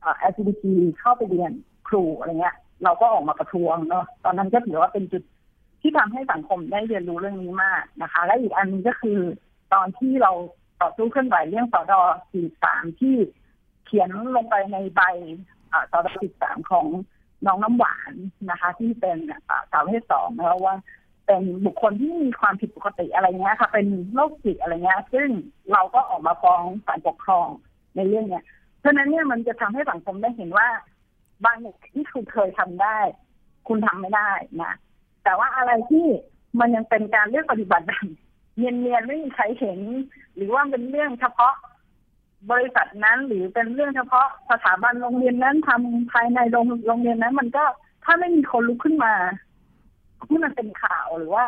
เอ LGBT เข้าไปเรียนครูอะไรเงี้ย เราก็ออกมาประท้วงเนาะตอนนั้นก็ถือว่าเป็นจุด ที่ทำให้สังคมได้เรียนรู้เรื่องนี้มากนะคะ และอีกอันนึงก็คือ ตอนที่เราต่อสู้เคลื่อนไหวเรื่องสอดอ43ที่เขียนลงไปในใบสอดอ43ของน้องน้ำหวานนะคะ ที่เป็นสาวเพศสองนะว่า เป็นบุคคลที่มีความผิดปกติอะไรเงี้ยค่ะ เป็นโรคจิตอะไรเงี้ย ซึ่งเราก็ออกมาฟ้องศาลปกครองในเรื่องเนี้ยเพราะนั้นเนี่ยมันจะทำให้สังคมได้เห็นว่า บางอย่างที่คุณเคยทำได้ คุณทำไม่ได้นะ แต่ว่าอะไรที่มันยังเป็นการเลือกปฏิบัติแบบเนียนๆไม่มีใครเห็น หรือว่าเป็นเรื่องเฉพาะบริษัทนั้น หรือเป็นเรื่องเฉพาะสถาบันโรงเรียนนั้นทำภายในโรงโรงเรียนนั้น มันก็ถ้าไม่มีคนลุกขึ้นมาที่มันเป็นข่าวหรือว่า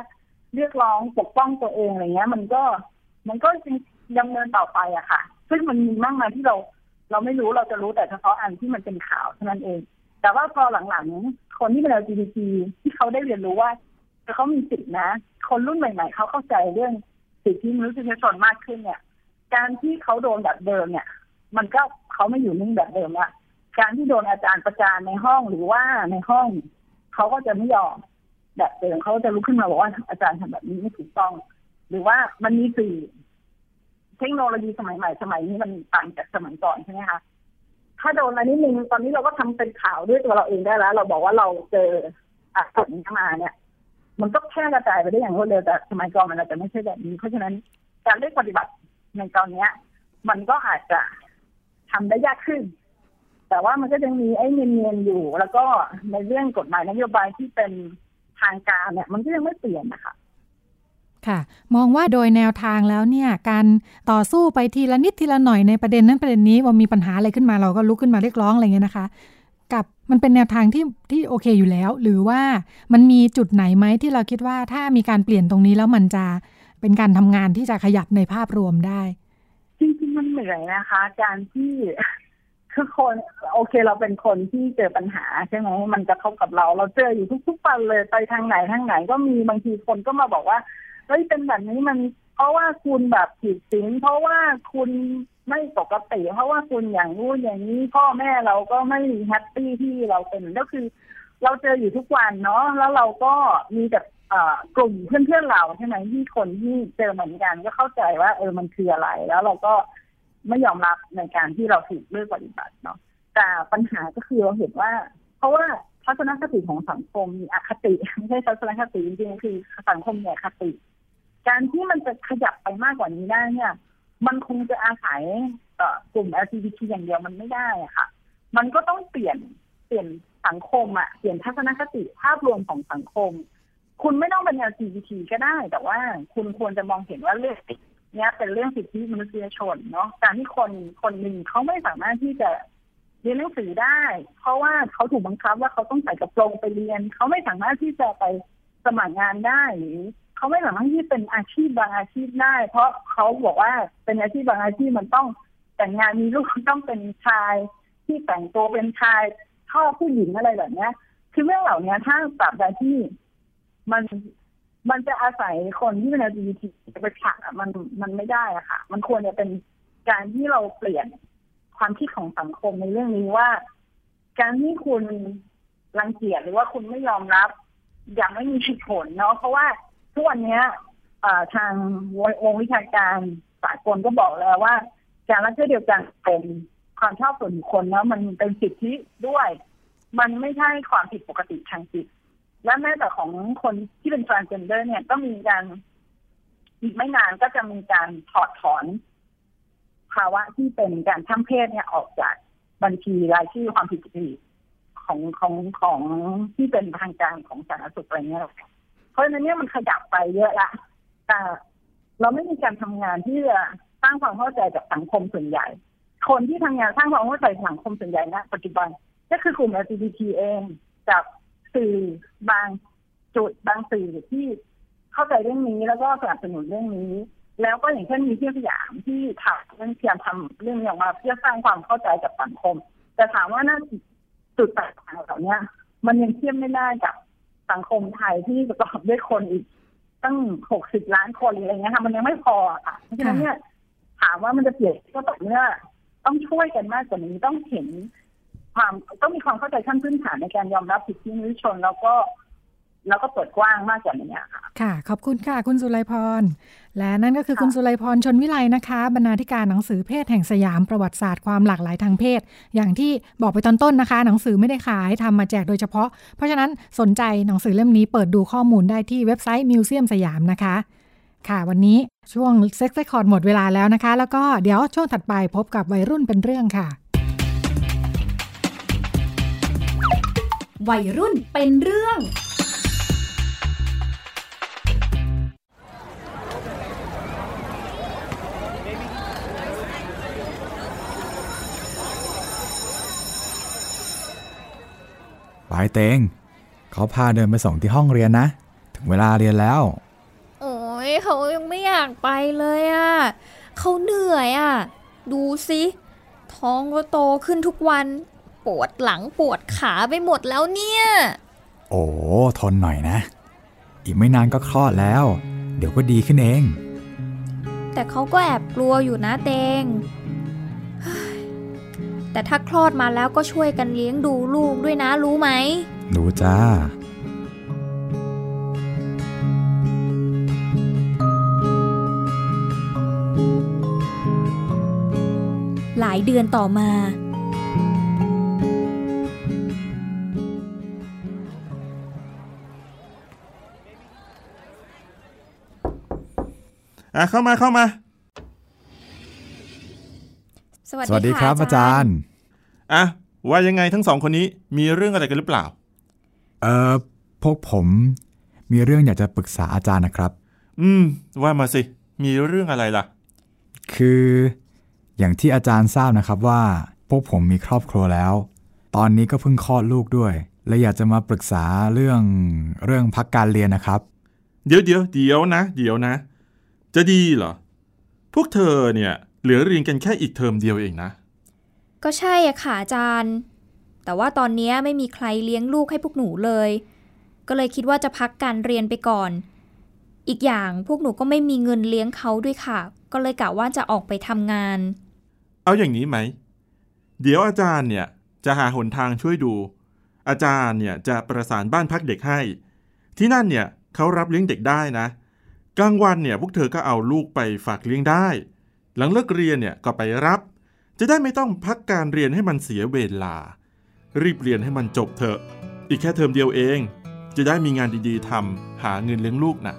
เรียกร้องปกป้องตัวเองอะไรเงี้ย มันก็ มันก็ดำเนินต่อไปอะค่ะ ซึ่งมันมีมากมายที่เรา เราไม่รู้เราจะรู้แต่เฉพาะอันที่มันเป็นข่าวเท่านั้นเอง แต่ว่าพอหลังๆ คนที่เป็น LGBT ที่เขาได้เรียนรู้ว่าเขามีสิทธินะ คนรุ่นใหม่ๆ เขาเข้าใจเรื่องสิทธิมนุษยชนมากขึ้นเนี่ย การที่เขาโดนแบบเดิมเนี่ย มันก็เขาไม่อยู่นิ่งแบบเดิมละการที่โดนอาจารย์ประจานในห้องหรือว่าในห้องเขาก็จะไม่ยอมแบบเดิมเขาจะลุกขึ้นมาบอกว่าอาจารย์ทำแบบนี้ไม่ถูกต้อง หรือว่ามันมีสื่อเทคโนโลยีสมัยใหม่สมัยนี้มันต่างจากสมัยก่อนใช่ไหมคะ ถ้าโดนอะไรนิดนึงตอนนี้เราก็ทำเป็นข่าวด้วยตัวเราเองได้แล้ว เราบอกว่าเราเจออะผลมาเนี่ย มันก็แค่กระจายไปได้อย่างรวดเร็วแต่สมัยก่อนมันอาจจะไม่ใช่แบบนี้ เพราะฉะนั้นการเลือกปฏิบัติในตอนเนี้ย มันก็อาจจะทำได้ยากขึ้น แต่ว่ามันก็ยังมีไอ้เนียนๆอยู่ แล้วก็ในเรื่องกฎหมายนโยบายที่เป็นทางการเนี่ย มันก็ยังไม่เปลี่ยนนะคะ ค่ะ มองว่าโดยแนวทางแล้วเนี่ยการต่อสู้ไปทีละนิดทีละหน่อยในประเด็นนั้นประเด็นนี้ว่ามีปัญหาอะไรขึ้นมาเราก็ลุกขึ้นมาเรียกร้องอะไรเงี้ยนะคะ กับมันเป็นแนวทางที่ที่โอเคอยู่แล้ว หรือว่ามันมีจุดไหนไหมที่เราคิดว่าถ้ามีการเปลี่ยนตรงนี้แล้วมันจะเป็นการทำงานที่จะขยับในภาพรวมได้จริงๆมันเหนื่อยนะคะ การที่คือคนโอเคเราเป็นคนที่เจอปัญหาใช่ไหมมันจะเข้ากับเรา เราเจออยู่ทุกๆวันเลยไปทางไหนทางไหนก็มีบางทีคนก็มาบอกว่า เฮ้ยเป็นแบบนี้มัน เพราะว่าคุณแบบผิดศีลเพราะว่าคุณไม่ปกติ เพราะว่าคุณอย่างนู้นอย่างนี้พ่อแม่เราก็ไม่แฮปปี้ที่เราเป็นก็คือ เราเจออยู่ทุกวันเนาะแล้วเราก็มีแต่กลุ่มเพื่อนๆเราใช่ไหมที่คนที่เจอเหมือนกันก็เข้าใจว่า เออมันคืออะไร แล้วเราก็ไม่ยอมรับในการที่เราถูกเลือกปฏิบัติเนาะแต่ปัญหาก็คือเราเห็นว่า เพราะว่าทัศนคติของสังคมมีอคติไม่ใช่ทัศนคติจริงๆคือสังคมมีอคติ การที่มันจะขยับไปมากกว่านี้ได้เนี่ย มันคงจะอาศัยกลุ่ม LGBT อย่างเดียวมันไม่ได้อะค่ะ มันก็ต้องเปลี่ยนเปลี่ยนสังคมอะเปลี่ยนทัศนคติภาพรวมของสังคม คุณไม่ต้องเป็น LGBT ก็ได้ แต่ว่าคุณควรจะมองเห็นว่าเรื่องเนี้ยเป็นเรื่องสิทธิมนุษยชนเนาะการที่คนคนหนึ่งเขาไม่สามารถที่จะเรียนหนังสือได้ เพราะว่าเขาถูกบังคับว่าเขาต้องใส่กระโปรงไปเรียน เขาไม่สามารถที่จะไปสมัครงานได้หรือ เขาไม่สามารถที่เป็นอาชีพบางอาชีพได้ เพราะเขาบอกว่าเป็นอาชีพบางอาชีพมันต้องแต่งงานมีลูกต้องเป็นชาย ที่แต่งตัวเป็นชายชอบผู้หญิงอะไรแบบเนี้ย คือเรื่องเหล่านี้ถ้าตราบใดที่มันมันจะอาศัยคนที่เป็น LGBT ไปผลักอะมันมันไม่ได้อะค่ะ มันควรจะเป็นการที่เราเปลี่ยนความคิดของสังคมในเรื่องนี้ว่า การที่คุณรังเกียจหรือว่าคุณไม่ยอมรับย่างไม่มีผลเนาะเพราะว่า ทุกวันนี้ทางวงวิชาการสากลก็บอกแล้วว่า การรักเพศเดียวกันเป็นความชอบส่วนบุคคลแล้วมันเป็นสิทธิด้วย มันไม่ใช่ความผิดปกติทางจิต และแม้แต่ของคนที่เป็น transgender เนี่ยก็มีการอีกไม่นานก็จะมีการถอดถอน ภาวะที่เป็นการข้ามเพศเนี่ยออกจากบัญชีรายชื่อความผิดปกติของของของที่เป็นทางการของสาธารณสุขอะไรเงี้ย เพราะฉะนั้นเนี่ยมันขยับไปเยอะละแต่เราไม่มีการทำงานที่จะสร้างความเข้าใจกับสังคมส่วนใหญ่ คนที่ทำงานสร้างความเข้าใจสังคมส่วนใหญ่นะปัจจุบันก็คือกลุ่ม LGBT เองกับสื่อบางจุดบางสื่อที่เข้าใจเรื่องนี้แล้วก็สนับสนุนเรื่องนี้ แล้วก็อย่างเช่นมีเที่ยวสยามที่ถามเรื่องพยายามทำเรื่องนี้ออกมาเพื่อสร้างความเข้าใจกับสังคม แต่ถามว่าน่าจุดต่างๆเหล่านี้มันยังเทียบไม่ได้กับ สังคมไทยที่ประกอบด้วยคนอีกตั้งหกสิบล้านคนอะไรเงี้ยค่ะมันยังไม่พอค่ะเพราะฉะนั้นเนี่ยถามว่ามันจะเปลี่ยนก็ต่อเมื่อต้องช่วยกันมากกว่านี้ต้องเห็นความต้องมีความเข้าใจขั้นพื้นฐานในการยอมรับสิทธิมนุษยชน แล้วก็ แล้วก็เปิดกว้างมากกว่านี้ค่ะ ค่ะ ขอบคุณค่ะ คุณสุไลพร และนั่นก็คือคุณสุไลพรชลวิไลนะคะ บรรณาธิการหนังสือเพศแห่งสยามประวัติศาสตร์ความหลากหลายทางเพศ อย่างที่บอกไปตอนต้นนะคะ หนังสือไม่ได้ขายทำมาแจกโดยเฉพาะ เพราะฉะนั้นสนใจหนังสือเล่มนี้เปิดดูข้อมูลได้ที่เว็บไซต์มิวเซียมสยามนะคะ ค่ะ วันนี้ช่วง Sex Code หมดเวลาแล้วนะคะ แล้วก็เดี๋ยวช่วงถัดไปพบกับวัยรุ่นเป็นเรื่องค่ะวัยรุ่นเป็นเรื่อง ปายเตงเขาพาเดินไปส่งที่ห้องเรียนนะ ถึงเวลาเรียนแล้ว โอ้ยเขายังไม่อยากไปเลยอะ่ะเขาเหนื่อยอะ่ะ ดูสิท้องก็โตขึ้นทุกวัน ปวดหลังปวดขาไปหมดแล้วเนี่ย โอ้ทนหน่อยนะ อีกไม่นานก็คลอดแล้ว เดี๋ยวก็ดีขึ้นเอง แต่เขาก็แอบกลัวอยู่นะเตง แต่ถ้าคลอดมาแล้วก็ช่วยกันเลี้ยงดูลูกด้วยนะรู้ไหม รู้จ้า หลายเดือนต่อมา อะเข้ามาเข้ามา สวัสสวัสดีดีครับอาจารย์อะว่ายังไงทั้งสองคนนี้มีเรื่องอะไรกันหรือเปล่า เออพวกผมมีเรื่องอยากจะปรึกษาอาจารย์นะครับ อืม ว่ามาสิ มีเรื่องอะไรล่ะ คืออย่างที่อาจารย์ทราบนะครับว่า พวกผมมีครอบครัวแล้ว ตอนนี้ก็เพิ่งคลอดลูกด้วยเลยอยากจะมาปรึกษาเรื่องเรื่องพักการเรียนนะครับ เดี๋ยวเดี๋ยวเดี๋ยวนะ เดี๋ยวนะ จะดีเหรอ พวกเธอเนี่ย เหลือเรียนกันแค่อีกเทอมเดียวเองนะ ก็ใช่อะค่ะอาจารย์ แต่ว่าตอนนี้ไม่มีใครเลี้ยงลูกให้พวกหนูเลย ก็เลยคิดว่าจะพักการเรียนไปก่อน อีกอย่างพวกหนูก็ไม่มีเงินเลี้ยงเขาด้วยค่ะ ก็เลยกะว่าจะออกไปทำงาน เอาอย่างนี้ไหม เดี๋ยวอาจารย์เนี่ยจะหาหนทางช่วยดู อาจารย์เนี่ยจะประสานบ้านพักเด็กให้ ที่นั่นเนี่ยเขารับเลี้ยงเด็กได้นะ กลางวันเนี่ยพวกเธอก็เอาลูกไปฝากเลี้ยงได้ หลังเลิกเรียนเนี่ยก็ไปรับ จะได้ไม่ต้องพักการเรียนให้มันเสียเวลา รีบเรียนให้มันจบเถอะ อีกแค่เทอมเดียวเอง จะได้มีงานดีๆทำหาเงินเลี้ยงลูกนะ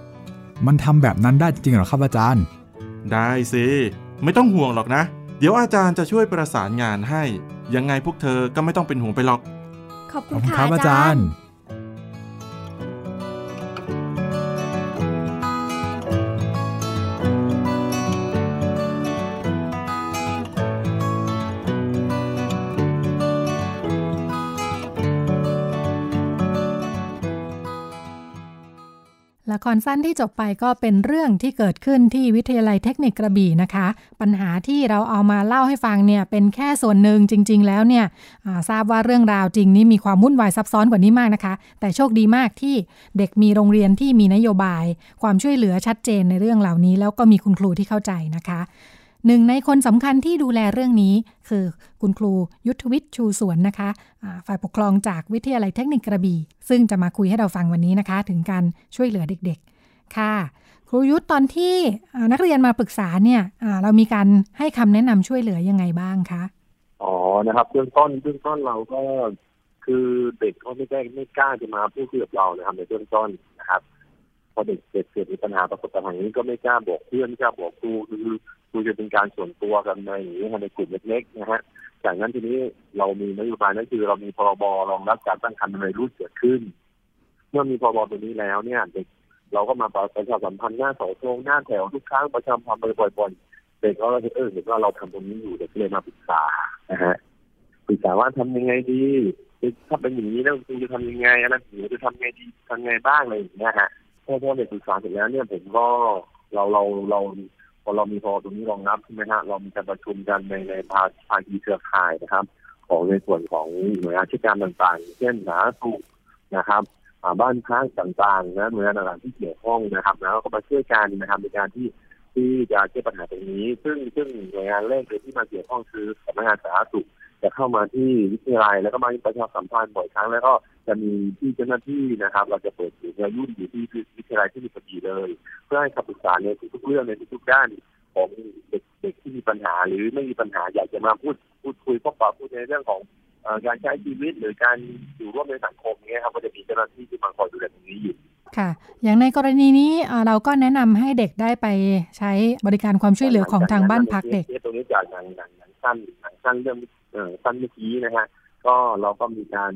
มันทำแบบนั้นได้จริงเหรอครับอาจารย์ ได้สิไม่ต้องห่วงหรอกนะ เดี๋ยวอาจารย์จะช่วยประสานงานให้ ยังไงพวกเธอก็ไม่ต้องเป็นห่วงไปหรอก ขอบขคุอบณคุณค่ะครับอาจารย์ รสั้นที่จบไปก็เป็นเรื่องที่เกิดขึ้นที่วิทยาลัยเทคนิคกระบี่นะคะ ปัญหาที่เราเอามาเล่าให้ฟังเนี่ยเป็นแค่ส่วนหนึ่งจริง ๆ แล้วเนี่ยทราบว่าเรื่องราวจริงนี้มีความวุ่นวายซับซ้อนกว่านี้มากนะคะ แต่โชคดีมากที่เด็กมีโรงเรียนที่มีนโยบาย ความช่วยเหลือชัดเจนในเรื่องเหล่านี้ แล้วก็มีคุณครูที่เข้าใจนะคะ หนึ่งในคนสำคัญที่ดูแลเรื่องนี้ คือคุณครูยุทธวิทย์ชูสวนนะคะะฝ่ายปกครองจากวิทยาลัยเทคนิคกระบี่ ซึ่งจะมาคุยให้เราฟังวันนี้นะคะ ถึงการช่วยเหลือเด็กๆ ค่ะ ครูยุทธตอนที่นักเรียนมาปรึกษาเนี่ยเรามีการให้คำแนะนำช่วยเหลือยังไงบ้างคะอ๋อนะครับเบื้องต้นเบื้องต้นเราก็คือเด็กเขาไม่ได้ไม่กล้าจะมาพูดคุยกับเรานะครับในเบื้องต้นนะครับ พอเด็กเกิดเกิดมีปัญหาประสบปัญหานี้ก็ไม่กล้าบอกเพื่อนไม่กล้าบอกครูคือคุยจะเป็นการส่วนตัวกันในอย่างนี้ในกลุ่มเล็กๆนะฮะจากนั้นทีนี้เรามีนโยบายนั่นคือเรามีพรบรองรับการตั้งครรภ์ในรุ่นเกิดขึ้น เมื่อมีพรบตัวนี้แล้วเนี่ยเด็กเราก็มาประชาสัมพันธ์หน้าเสาโรงหน้าแถวทุกครั้งประชาสัมพันธ์บ่อยๆเด็กก็เออเห็นว่าเราทำตรงนี้อยู่เด็กเลยมาปรึกษานะฮะปรึกษาว่าทำยังไงดีถ้าเป็นอย่างนี้แล้วคุณจะทำยังไงอะไรหนูจะทำไงดีทำไงบ้างอะไรอย่างเงี้ยฮะ พอพอเด็กศึกษาเสร็จแล้วเนี่ยผมก็เราเราเราพอเรามีพอตรงนี้รองรับใช่ไหมฮะเรามีการประชุมกันในในภาภาคีเครือข่ายนะครับ ของในส่วนของหน่วยงานราชการต่างๆ เช่นสาธารณสุขนะครับบ้านพักต่างๆนะหน่วยงานต่างๆที่เกี่ยวข้องนะครับแล้วก็มาช่วยกันนะครับในการที่ที่จะแก้ปัญหาตรงนี้ ซึ่งซึ่งหน่วยงานแรกเลยที่มาเกี่ยวข้องคือสำนักงานสาธารณสุข จะเข้ามาที่วิทยาลัยแล้วก็มาประชาสัมพันธ์บ่อยครั้งแล้วก็จะมีที่เจ้าหน้าที่นะครับ เราจะเปิดศูนย์ยุ่นอยู่ที่วิทยาลัยที่มีพอดีเลย เพื่อให้คำปรึกษาในทุกๆเรื่องในทุกๆด้านของเด็กๆที่มีปัญหาหรือไม่มีปัญหาอยากจะมาพูดพูดคุยพบปะพูดในเรื่องของการใช้ชีวิตหรือการอยู่ร่วมในสังคมเนี้ยครับก็จะมีเจ้าหน้าที่ที่มาคอยดูแลตรงนี้อยู่ ค่ะ อย่างในกรณีนี้เราก็แนะนำให้เด็กได้ไปใช้บริการความช่วยเหลือของทางบ้านพักเด็กตรงนี้จากหนังหนังหนังสั้นหนังสั้นเรื่องสั้นเมื่อกี้นะฮะก็เราก็มีการ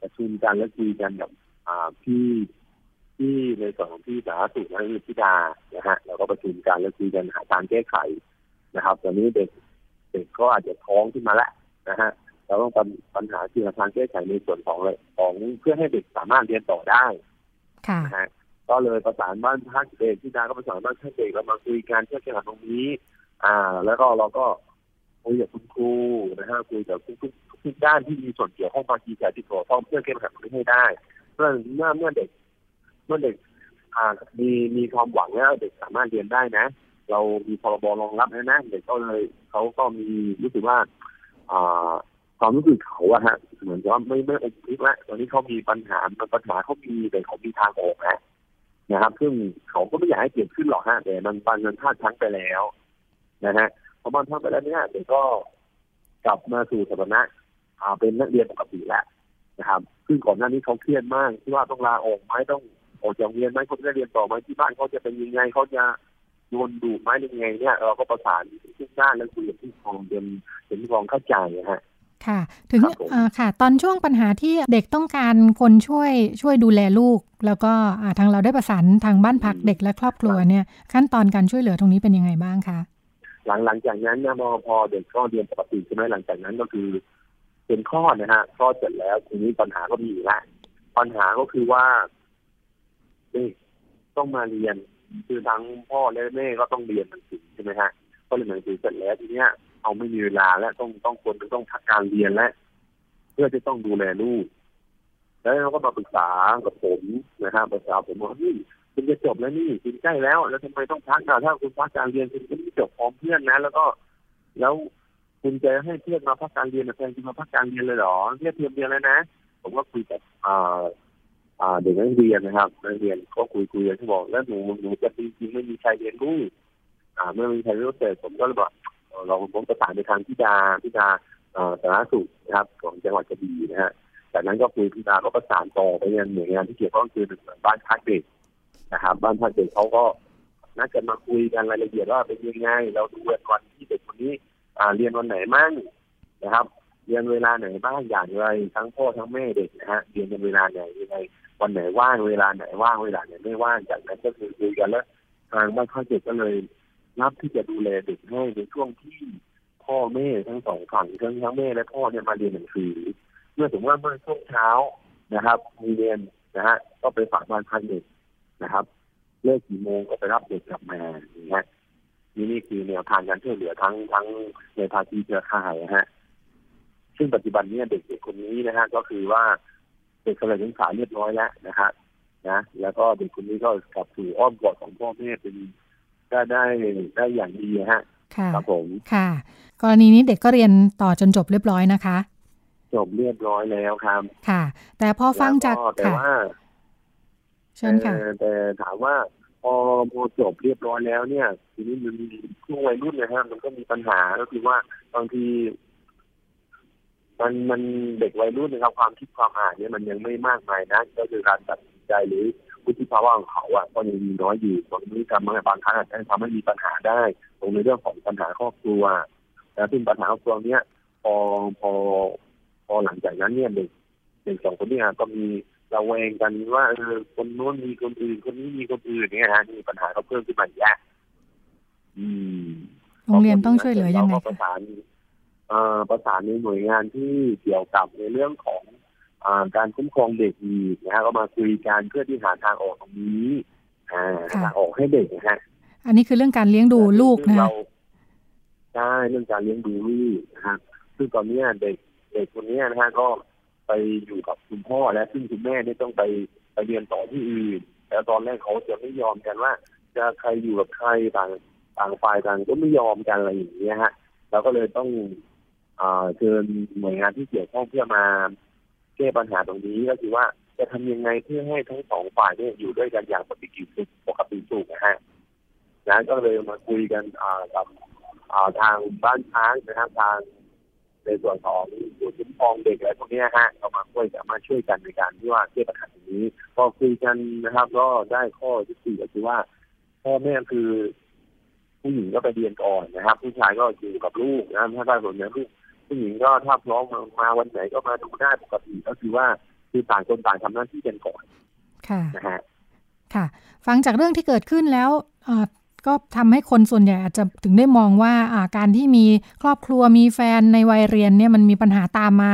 ประชุมกันและคุยกันกับพี่ที่ในส่วนของที่สาธารณสุขและพิดานะฮะเราก็ประชุมกันแล้วคุยกันหาทางแก้ไขนะครับ ตอนนี้เด็กเด็กก็อาจจะท้องขึ้นมาแล้วนะฮะเราต้องปัญหาที่หาทางแก้ไขในส่วนของเลยของเพื่อให้เด็กสามารถเรียนต่อได้ค่ะ นะฮะก็เลยประสานบ้านพักเด็กที่ดาก็ประสานบ้านพักเด็กเรามาคุยกันเพื่อแก้ไขตรงนี้ อ่า แล้วก็เราก็คุยกับคุณครูนะฮะคุยกับทุกทุกด้านที่มีส่วนเกี่ยวข้องบางทีแต่ที่ตัวต้องเพื่อแก้ปัญหาตรงนี้ให้ได้เมื่อเมื่อเมื่อเด็ก เมื่อเด็กมีมีความหวังแล้วเด็กสามารถเรียนได้นะ เรามีพรบรองรับแล้วนะเด็กก็เลยเขาก็มีรู้สึกว่า ความรู้สึกเขาอะฮะเหมือนว่าไม่ไม่อมคิดล้วตอนนี้เขามีปัญหาปัญหาเขามีแต่เขามีทางออกแล้วนะครับ ซึ่งเขาก็ไม่อยากให้เกิดขึ้นหรอกฮะแต่มันปันเงินท่าทั้งไปแล้วนะฮะพอมันทั้งไปแล้วเนี่ยเด็กก็กลับมาสู่สถานะเป็นนักเรียนปกติแล้วนะครับ ซึ่งก่อนหน้านี้เขาเครียดมากที่ว่าต้องลาออกไหมต้องออกจากเรียนไหมเขาจะเรียนต่อไหมที่บ้านเขาจะเป็นยังไงเขาจะโดนดูไหมยังไงเนี่ยเราก็ประสานทุกด้านแล้วคุยกับที่กองเป็นเป็นกองเข้าใจนะฮะ ค่ะ ถึงค่ะ ตอนช่วงปัญหาที่เด็กต้องการคนช่วยช่วยดูแลลูก แล้วก็ทางเราได้ประสานทางบ้านพักเด็กและครอบครัวเนี่ย ขั้นตอนการช่วยเหลือตรงนี้เป็นยังไงบ้างคะหลังหลังจากนั้นเนี่ยพอเด็กก็เรียนปกติใช่ไหมหลังจากนั้นก็คือเป็นข้อนะฮะข้อเสร็จแล้วทีนี้ปัญหาก็มีอยู่แล้วปัญหาก็คือว่าต้องมาเรียนคือทั้งพ่อและแม่ก็ต้องเรียนหนังสือใช่ไหมฮะก็เรียนหนังสือเสร็จแล้วทีเนี้ย เอาไม่มีเวลาแล้วต้องต้องควรจะต้องพักการเรียนแล้วเพื่อจะต้องดูแลลูกแล้วเขาก็มาปรึกษากับผมนะฮะปรึกษาผมว่านี่คุณจะจบแล้วนี่คุณใกล้แล้ว แล้วทำไมต้องพักนะถ้าคุณพักการเรียนคุณก็ไม่จบพร้อมเพื่อนนะ แล้วก็ แล้วคุณจะให้เพื่อนมาพักการเรียนแทนคุณมาพักการเรียนเลยเหรอเพื่อเทียมเรียนแล้วนะผมก็คุยกับอ่าเด็กนักเรียนนะครับนักเรียนก็คุยคุยกันที่บอกแล้วหนูหนูจะจริงๆไม่มีใครเรียนรู้อ่า เมื่อมีใครรู้เสร็จผมก็เลยบอก เราผมประสานไปทางพิดาพิดาสาธารณสุขนะครับของจังหวัดกระบี่นะฮะจากนั้นก็คุยพิดาก็ประสานต่อไปยังหน่วยงานที่เกี่ยวข้องคือบ้านพักเด็กนะครับ บ้านพักเด็กเขาก็นัดกันมาคุยกันรายละเอียดว่าเป็นยังไง เราดูวันที่เด็กคนนี้เรียนวันไหนมั่งนะครับ เรียนเวลาไหนบ้างอย่างไรทั้งพ่อทั้งแม่เด็กนะฮะเรียนกันเวลาไหนยังไงวันไหนว่างเวลาไหนว่างเวลาไหนไม่ว่างจากนั้นก็คือคุยกันแล้วทางบ้านข้าเด็กก็เลย รับที่จะดูแลเด็กให้ในช่วงที่พ่อแม่ทั้งสองฝั่งทั้งทั้งแม่และพ่อเนี่ยมาเรียนหนังสือเมื่อถึงว่าเมื่อช่วงเช้านะครับ มีเรียนนะฮะก็ไปฝากบ้านพักเด็กนะครับเลิกกี่โมงก็ไปรับเด็กกลับมาอย่างเงี้ยนี่นี่คือแนวทางการช่วยเหลือทั้งทั้งในภาคีเครือข่ายนะฮะ ซึ่งปัจจุบันนี้เด็กๆคนนี้นะฮะก็คือว่าเด็กกำลังศึกษาเรียบร้อยแล้วนะฮะนะ แล้วก็เด็กคนนี้ก็กลับสู่อ้อมกอดของพ่อแม่เป็น ได้ได้ได้อย่างดีฮะค่ะครับผมค่ะ กรณีนี้เด็กก็เรียนต่อจนจบเรียบร้อยนะคะ จบเรียบร้อยแล้วครับ ค่ะ แต่พอฟังจากแล้วแต่ค่ะว่าเชิญค่ะแต่แต่ถามว่าพอพอจบเรียบร้อยแล้วเนี่ย ทีนี้มันมีช่วงวัยรุ่นนะฮะมันก็มีปัญหาก็คือว่าบางทีมันมันเด็กวัยรุ่นนะครับความคิดความอ่านเนี่ยมันยังไม่มากมายนะก็คือการตัดสินใจหรือ วุฒิภาวะของเขาอะก็ยังมีน้อยอยู่บางทีทำบางครั้งอาจจะทำให้มีปัญหาได้ตรงในเรื่องของปัญหาครอบครัวแล้วซึ่งปัญหาครอบครัวเนี้ยพอพอพอหลังจากนั้นเนี่ยเด็กเด็กสองคนเนี้ก็มีระแวงกันว่าเออคนโน้นมีคนอื่นคนนี้มีคนอื่นเนี่ยฮะมีปัญหาก็เพิ่มขึ้นมาอีกแล้วอืมโรงเรียนต้องช่วยเหลือยังไงราก็ประคะสานเอ่อประสานในหน่วยงานที่เกี่ยวกับในเรื่องของอา การคุ้มครองเด็กอีกนะฮะก็มาคุยกันเพื่อที่หาทางออกตรงนี้อ่าหาทางออกให้เด็กนะฮะอันนี้คือเรื่องการเลี้ยงดูลูกซึ่งนะเราใช่เรื่องการเลี้ยงดูลูกนะครับซึ่งตอนเนี้ยเด็กเด็กคนเนี้ยนะฮะก็ไปอยู่กับคุณพ่อและซึ่งคุณแม่เนี่ยต้องไปไปเรียนต่อที่อื่นแล้วตอนแรกเขาจะไม่ยอมกันว่า จะใครอยู่กับใครต่างต่างฝ่ายต่างก็ไม่ยอมกันอะไรอย่างเงี้ยฮะเราก็เลยต้องอ่าเชิญหน่วยงานที่เกี่ยวข้องเพื่อมา แก้ปัญหาตรงนี้ก็คือว่าจะทำยังไงเพื่อให้ทั้งสองฝ่ายเนี่ยอยู่ด้วยกันอย่างปกติสุขปกติสุขนะฮะนะก็เลยมาคุยกันอ่ากับอ่าทางบ้านช้างนะครับทางในส่วนของศูนย์คุ้มครองเด็กอะไรพวกเนี้ยฮะเรามาช่วยสามาช่วยกันในการที่ว่าแก้ปัญหาตรงนี้ พอคุยกันนะครับ ก็ได้ข้อยุติก็คือว่าพ่อแม่คือผู้หญิงก็ไปเรียนก่อนนะครับ ผู้ชายก็อยู่กับลูกนะถ้าได้ผลเนี่ยลูก ผู้หญิงก็ถ้าพร้อมมามาวันไหนก็มาดูได้ปกติก็คือว่าคือต่างคนต่างทำหน้าที่กันก่อนค่ะนะฮะค่ะ ฟังจากเรื่องที่เกิดขึ้นแล้วอ่าก็ทำให้คนส่วนใหญ่อาจจะถึงได้มองว่าอ่าการที่มีครอบครัวมีแฟนในวัยเรียนเนี่ยมันมีปัญหาตามมา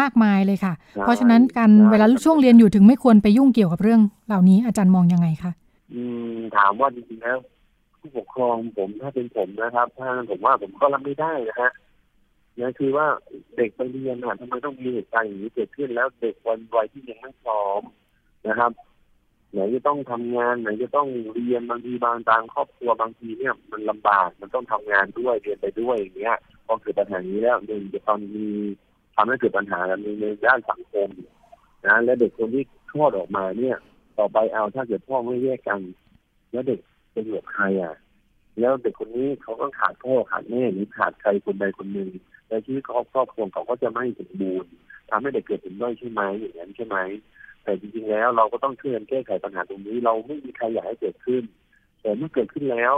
มากมายเลยค่ะใช่เพราะฉะนั้นการใช่เวลาช่วงเรียนอยู่ถึงไม่ควรไปยุ่งเกี่ยวกับเรื่อง เหล่านี้อาจารย์มองยังไงคะอืมถามว่าจริงๆแล้วผู้ปกครองผมถ้าเป็นผมนะครับ ถ้าผมว่าผมก็รับไม่ได้นะฮะเนี่ยคือว่าเด็กไปเรียนอะทำไมต้องมีเหตุการณ์อย่างนี้เกิดขึ้นแล้วเด็กวันวัยที่ยังไม่พร้อมนะครับไหนจะต้องทำงานไหนจะต้องเรียนบางทีบางทางครอบครัวบางทีเนี่ย มันลำบากมันต้องทำงานด้วยเรียนไปด้วยอย่างเงี้ยพอเกิดปัญหานี้แล้วหนึ่งจะต้องมีทำให้เกิดปัญหาในในด้านสังคมนะและเด็กคนที่คลอดออกมาเนี่ย ต่อไปเอาถ้าเกิดพ่อไม่แยกกัน แล้วเด็กจะอยู่กับใครอะ แล้วเด็กคนนี้เขาก็ขาดพ่อขาดแม่หรือขาดใครคนใดคนหนึ่ง ในชีวิตของครอบครัวเขาก็จะไม่สมบูรณ์ทำให้เด็กเกิดเป็นด้อยใช่ไหมอย่างนั้นใช่ไหมแต่จริงๆแล้วเราก็ต้องช่วยกันแก้ไขปัญหาตรงนี้ เราไม่มีใครอยากให้เกิดขึ้น แต่เมื่อเกิดขึ้นแล้ว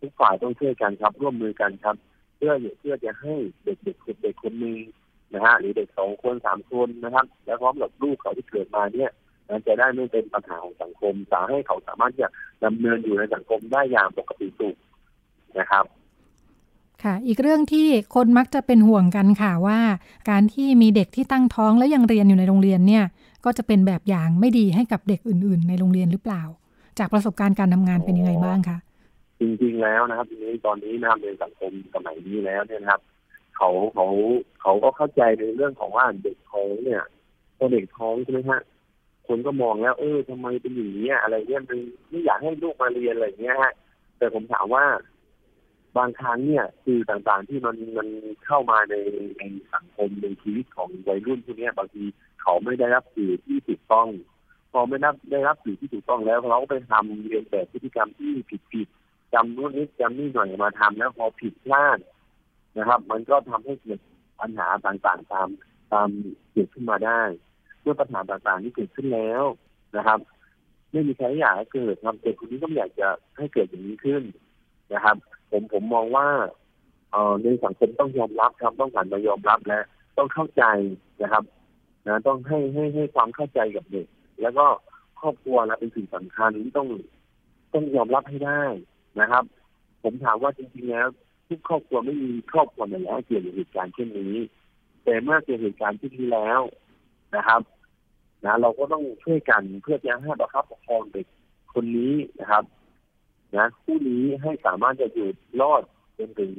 ทุกฝ่ายต้องช่วยกันครับร่วมมือกันครับ เพื่อเพื่อจะให้เด็กเด็กเด็กคนนึงนะฮะหรือเด็กสองคนสามคนนะครับ แล้วพร้อมกับลูกเขาที่เกิดมาเนี่ยนจะได้ไม่เป็นปัญหาของสังคมสาให้เขาสามารถที่จะดำเนินอยู่ในสังคมได้อย่างปกติสุขนะครับ ค่ะ อีกเรื่องที่คนมักจะเป็นห่วงกันค่ะว่า การที่มีเด็กที่ตั้งท้องแล้วยังเรียนอยู่ในโรงเรียนเนี่ยก็จะเป็นแบบอย่างไม่ดีให้กับเด็กอื่น ๆ ในโรงเรียนหรือเปล่า จากประสบการณ์การทำงานเป็นยังไงบ้างคะจริงๆแล้วนะครับทีนี้ตอนนี้นะครับในสังคมสมัยนี้แล้วเนี่ยนะครับเขาเขาเขาก็เข้าใจในเรื่องของว่าเด็กท้องเนี่ยพอเด็กท้องใช่ไหมฮะคนก็มองแล้ว เออทำไมเป็นอย่างนี้อะไรเนี่ยมันไม่อยากให้ลูกมาเรียนอะไรเงี้ยฮะแต่ผมถามว่า บางครั้งเนี่ยคือต่างๆที่มันมันเข้ามาในในสังคมในชีวิตของวัยรุ่นพวกเนี้ยบางทีเขาไม่ได้รับสื่อที่ถูกต้อง พอไม่ได้ได้รับสื่อที่ถูกต้องแล้วเขาก็ไปทำเรียนแบบพฤติกรรมที่ผิดๆจำนู่นนิดจำนี่หน่อยมาทำแล้วพอผิดพลาดนะครับ มันก็ทำให้เกิดปัญหาต่างๆตามตามเกิดขึ้นมาได้เมื่อปัญหาต่างๆที่เกิดขึ้นแล้วนะครับ ไม่มีใครอยากให้เกิดครับเด็กคนนี้ก็ไม่อยากจะให้เกิดอย่างนี้ขึ้นนะครับ ผมผมมองว่าเอ่อในสังคมต้องยอมรับครับต้องหันมายอมรับและต้องเข้าใจนะครับนะต้องให้ให้ให้ความเข้าใจกับเด็กแล้วก็ครอบครัวนะเป็นสิ่งสำคัญที่ต้องต้องยอมรับให้ได้นะครับ ผมถามว่าจริงๆแล้วทุกครอบครัวไม่มีครอบครัวไหนแล้วเกิดเหตุการณ์เช่นนี้ แต่เมื่อเกิดเหตุการณ์ที่นี้แล้วนะครับ นะ เราก็ต้องช่วยกันเพื่อจะให้ประคับประคองเด็กคนนี้นะครับ นะคู่นี้ให้สามารถจะอยู่รอดจนถึง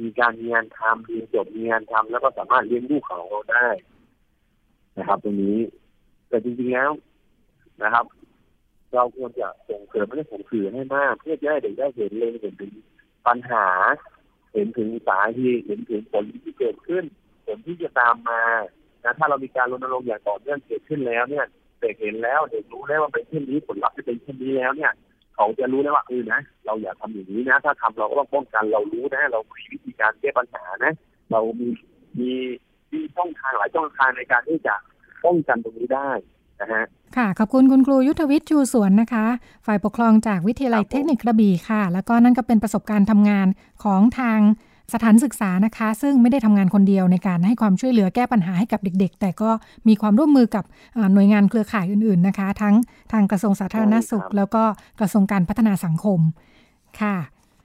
มีการมีงานทำเรียนจบมีงานทำแล้วก็สามารถเลี้ยงลูกของเราได้นะครับ ตรงนี้ แต่จริงๆแล้วนะครับ เราควรจะส่งเสริมไม่ได้ส่งเสริมให้มาก เพื่อจะให้เด็กได้เห็นเลยเห็นถึงปัญหา เห็นถึงสาเหตุเห็นถึงผลที่เกิดขึ้น ผลที่จะตามมานะถ้าเรามีการรณรงค์อย่างต่อเนื่องเกิดขึ้นแล้วเนี่ยเด็กเห็นแล้วเด็กรู้แล้วว่าเป็นเช่นนี้ผลลัพธ์จะเป็นเช่นนี้แล้วเนี่ย เขาจะรู้แล้วว่าเออนะ เราอย่าทำอย่างนี้นะ ถ้าทำเราก็ต้องป้องกันเรารู้นะ เรามีวิธีการแก้ปัญหานะ เรามีมีมีช่องทางหลายช่องทางในการที่จะป้องกันตรงนี้ได้นะฮะค่ะ ขอบคุณคุณครูยุทธวิทย์ชูสวนนะคะ ฝ่ายปกครองจากวิทยาลัยเทคนิคกระบี่ค่ะ แล้วก็นั่นก็เป็นประสบการณ์ทำงานของทาง สถานศึกษานะคะ ซึ่งไม่ได้ทำงานคนเดียวในการให้ความช่วยเหลือแก้ปัญหาให้กับเด็ก ๆ แต่ก็มีความร่วมมือกับหน่วยงานเครือข่ายอื่นๆนะคะ ทั้งทางกระทรวงสาธารณสุข แล้วก็กระทรวงการพัฒนาสังคมค่ะ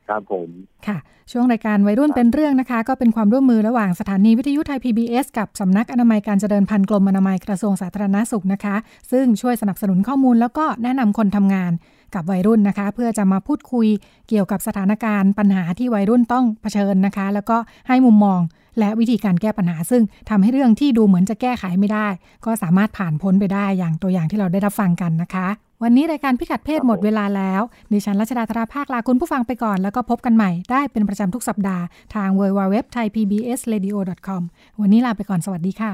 ครับผมค่ะช่วงรายการวัยรุ่นเป็นเรื่องนะคะ ก็เป็นความร่วมมือระหว่างสถานีวิทยุไทย PBS กับสำนักอนามัยการเจริญพันธุ์กรมอนามัยกระทรวงสาธารณสุขนะคะ ซึ่งช่วยสนับสนุนข้อมูลแล้วก็แนะนำคนทำงาน กับวัยรุ่นนะคะ เพื่อจะมาพูดคุยเกี่ยวกับสถานการณ์ปัญหาที่วัยรุ่นต้องเผชิญนะคะ แล้วก็ให้มุมมองและวิธีการแก้ปัญหา ซึ่งทำให้เรื่องที่ดูเหมือนจะแก้ไขไม่ได้ ก็สามารถผ่านพ้นไปได้อย่างตัวอย่างที่เราได้รับฟังกันนะคะ วันนี้รายการพิกัดเพศหมดเวลาแล้ว ดิฉันรัชดาธราภาคลาคุณผู้ฟังไปก่อน แล้วก็พบกันใหม่ได้เป็นประจำทุกสัปดาห์ทาง www.thaipbsradio.com วันนี้ลาไปก่อนสวัสดีค่ะ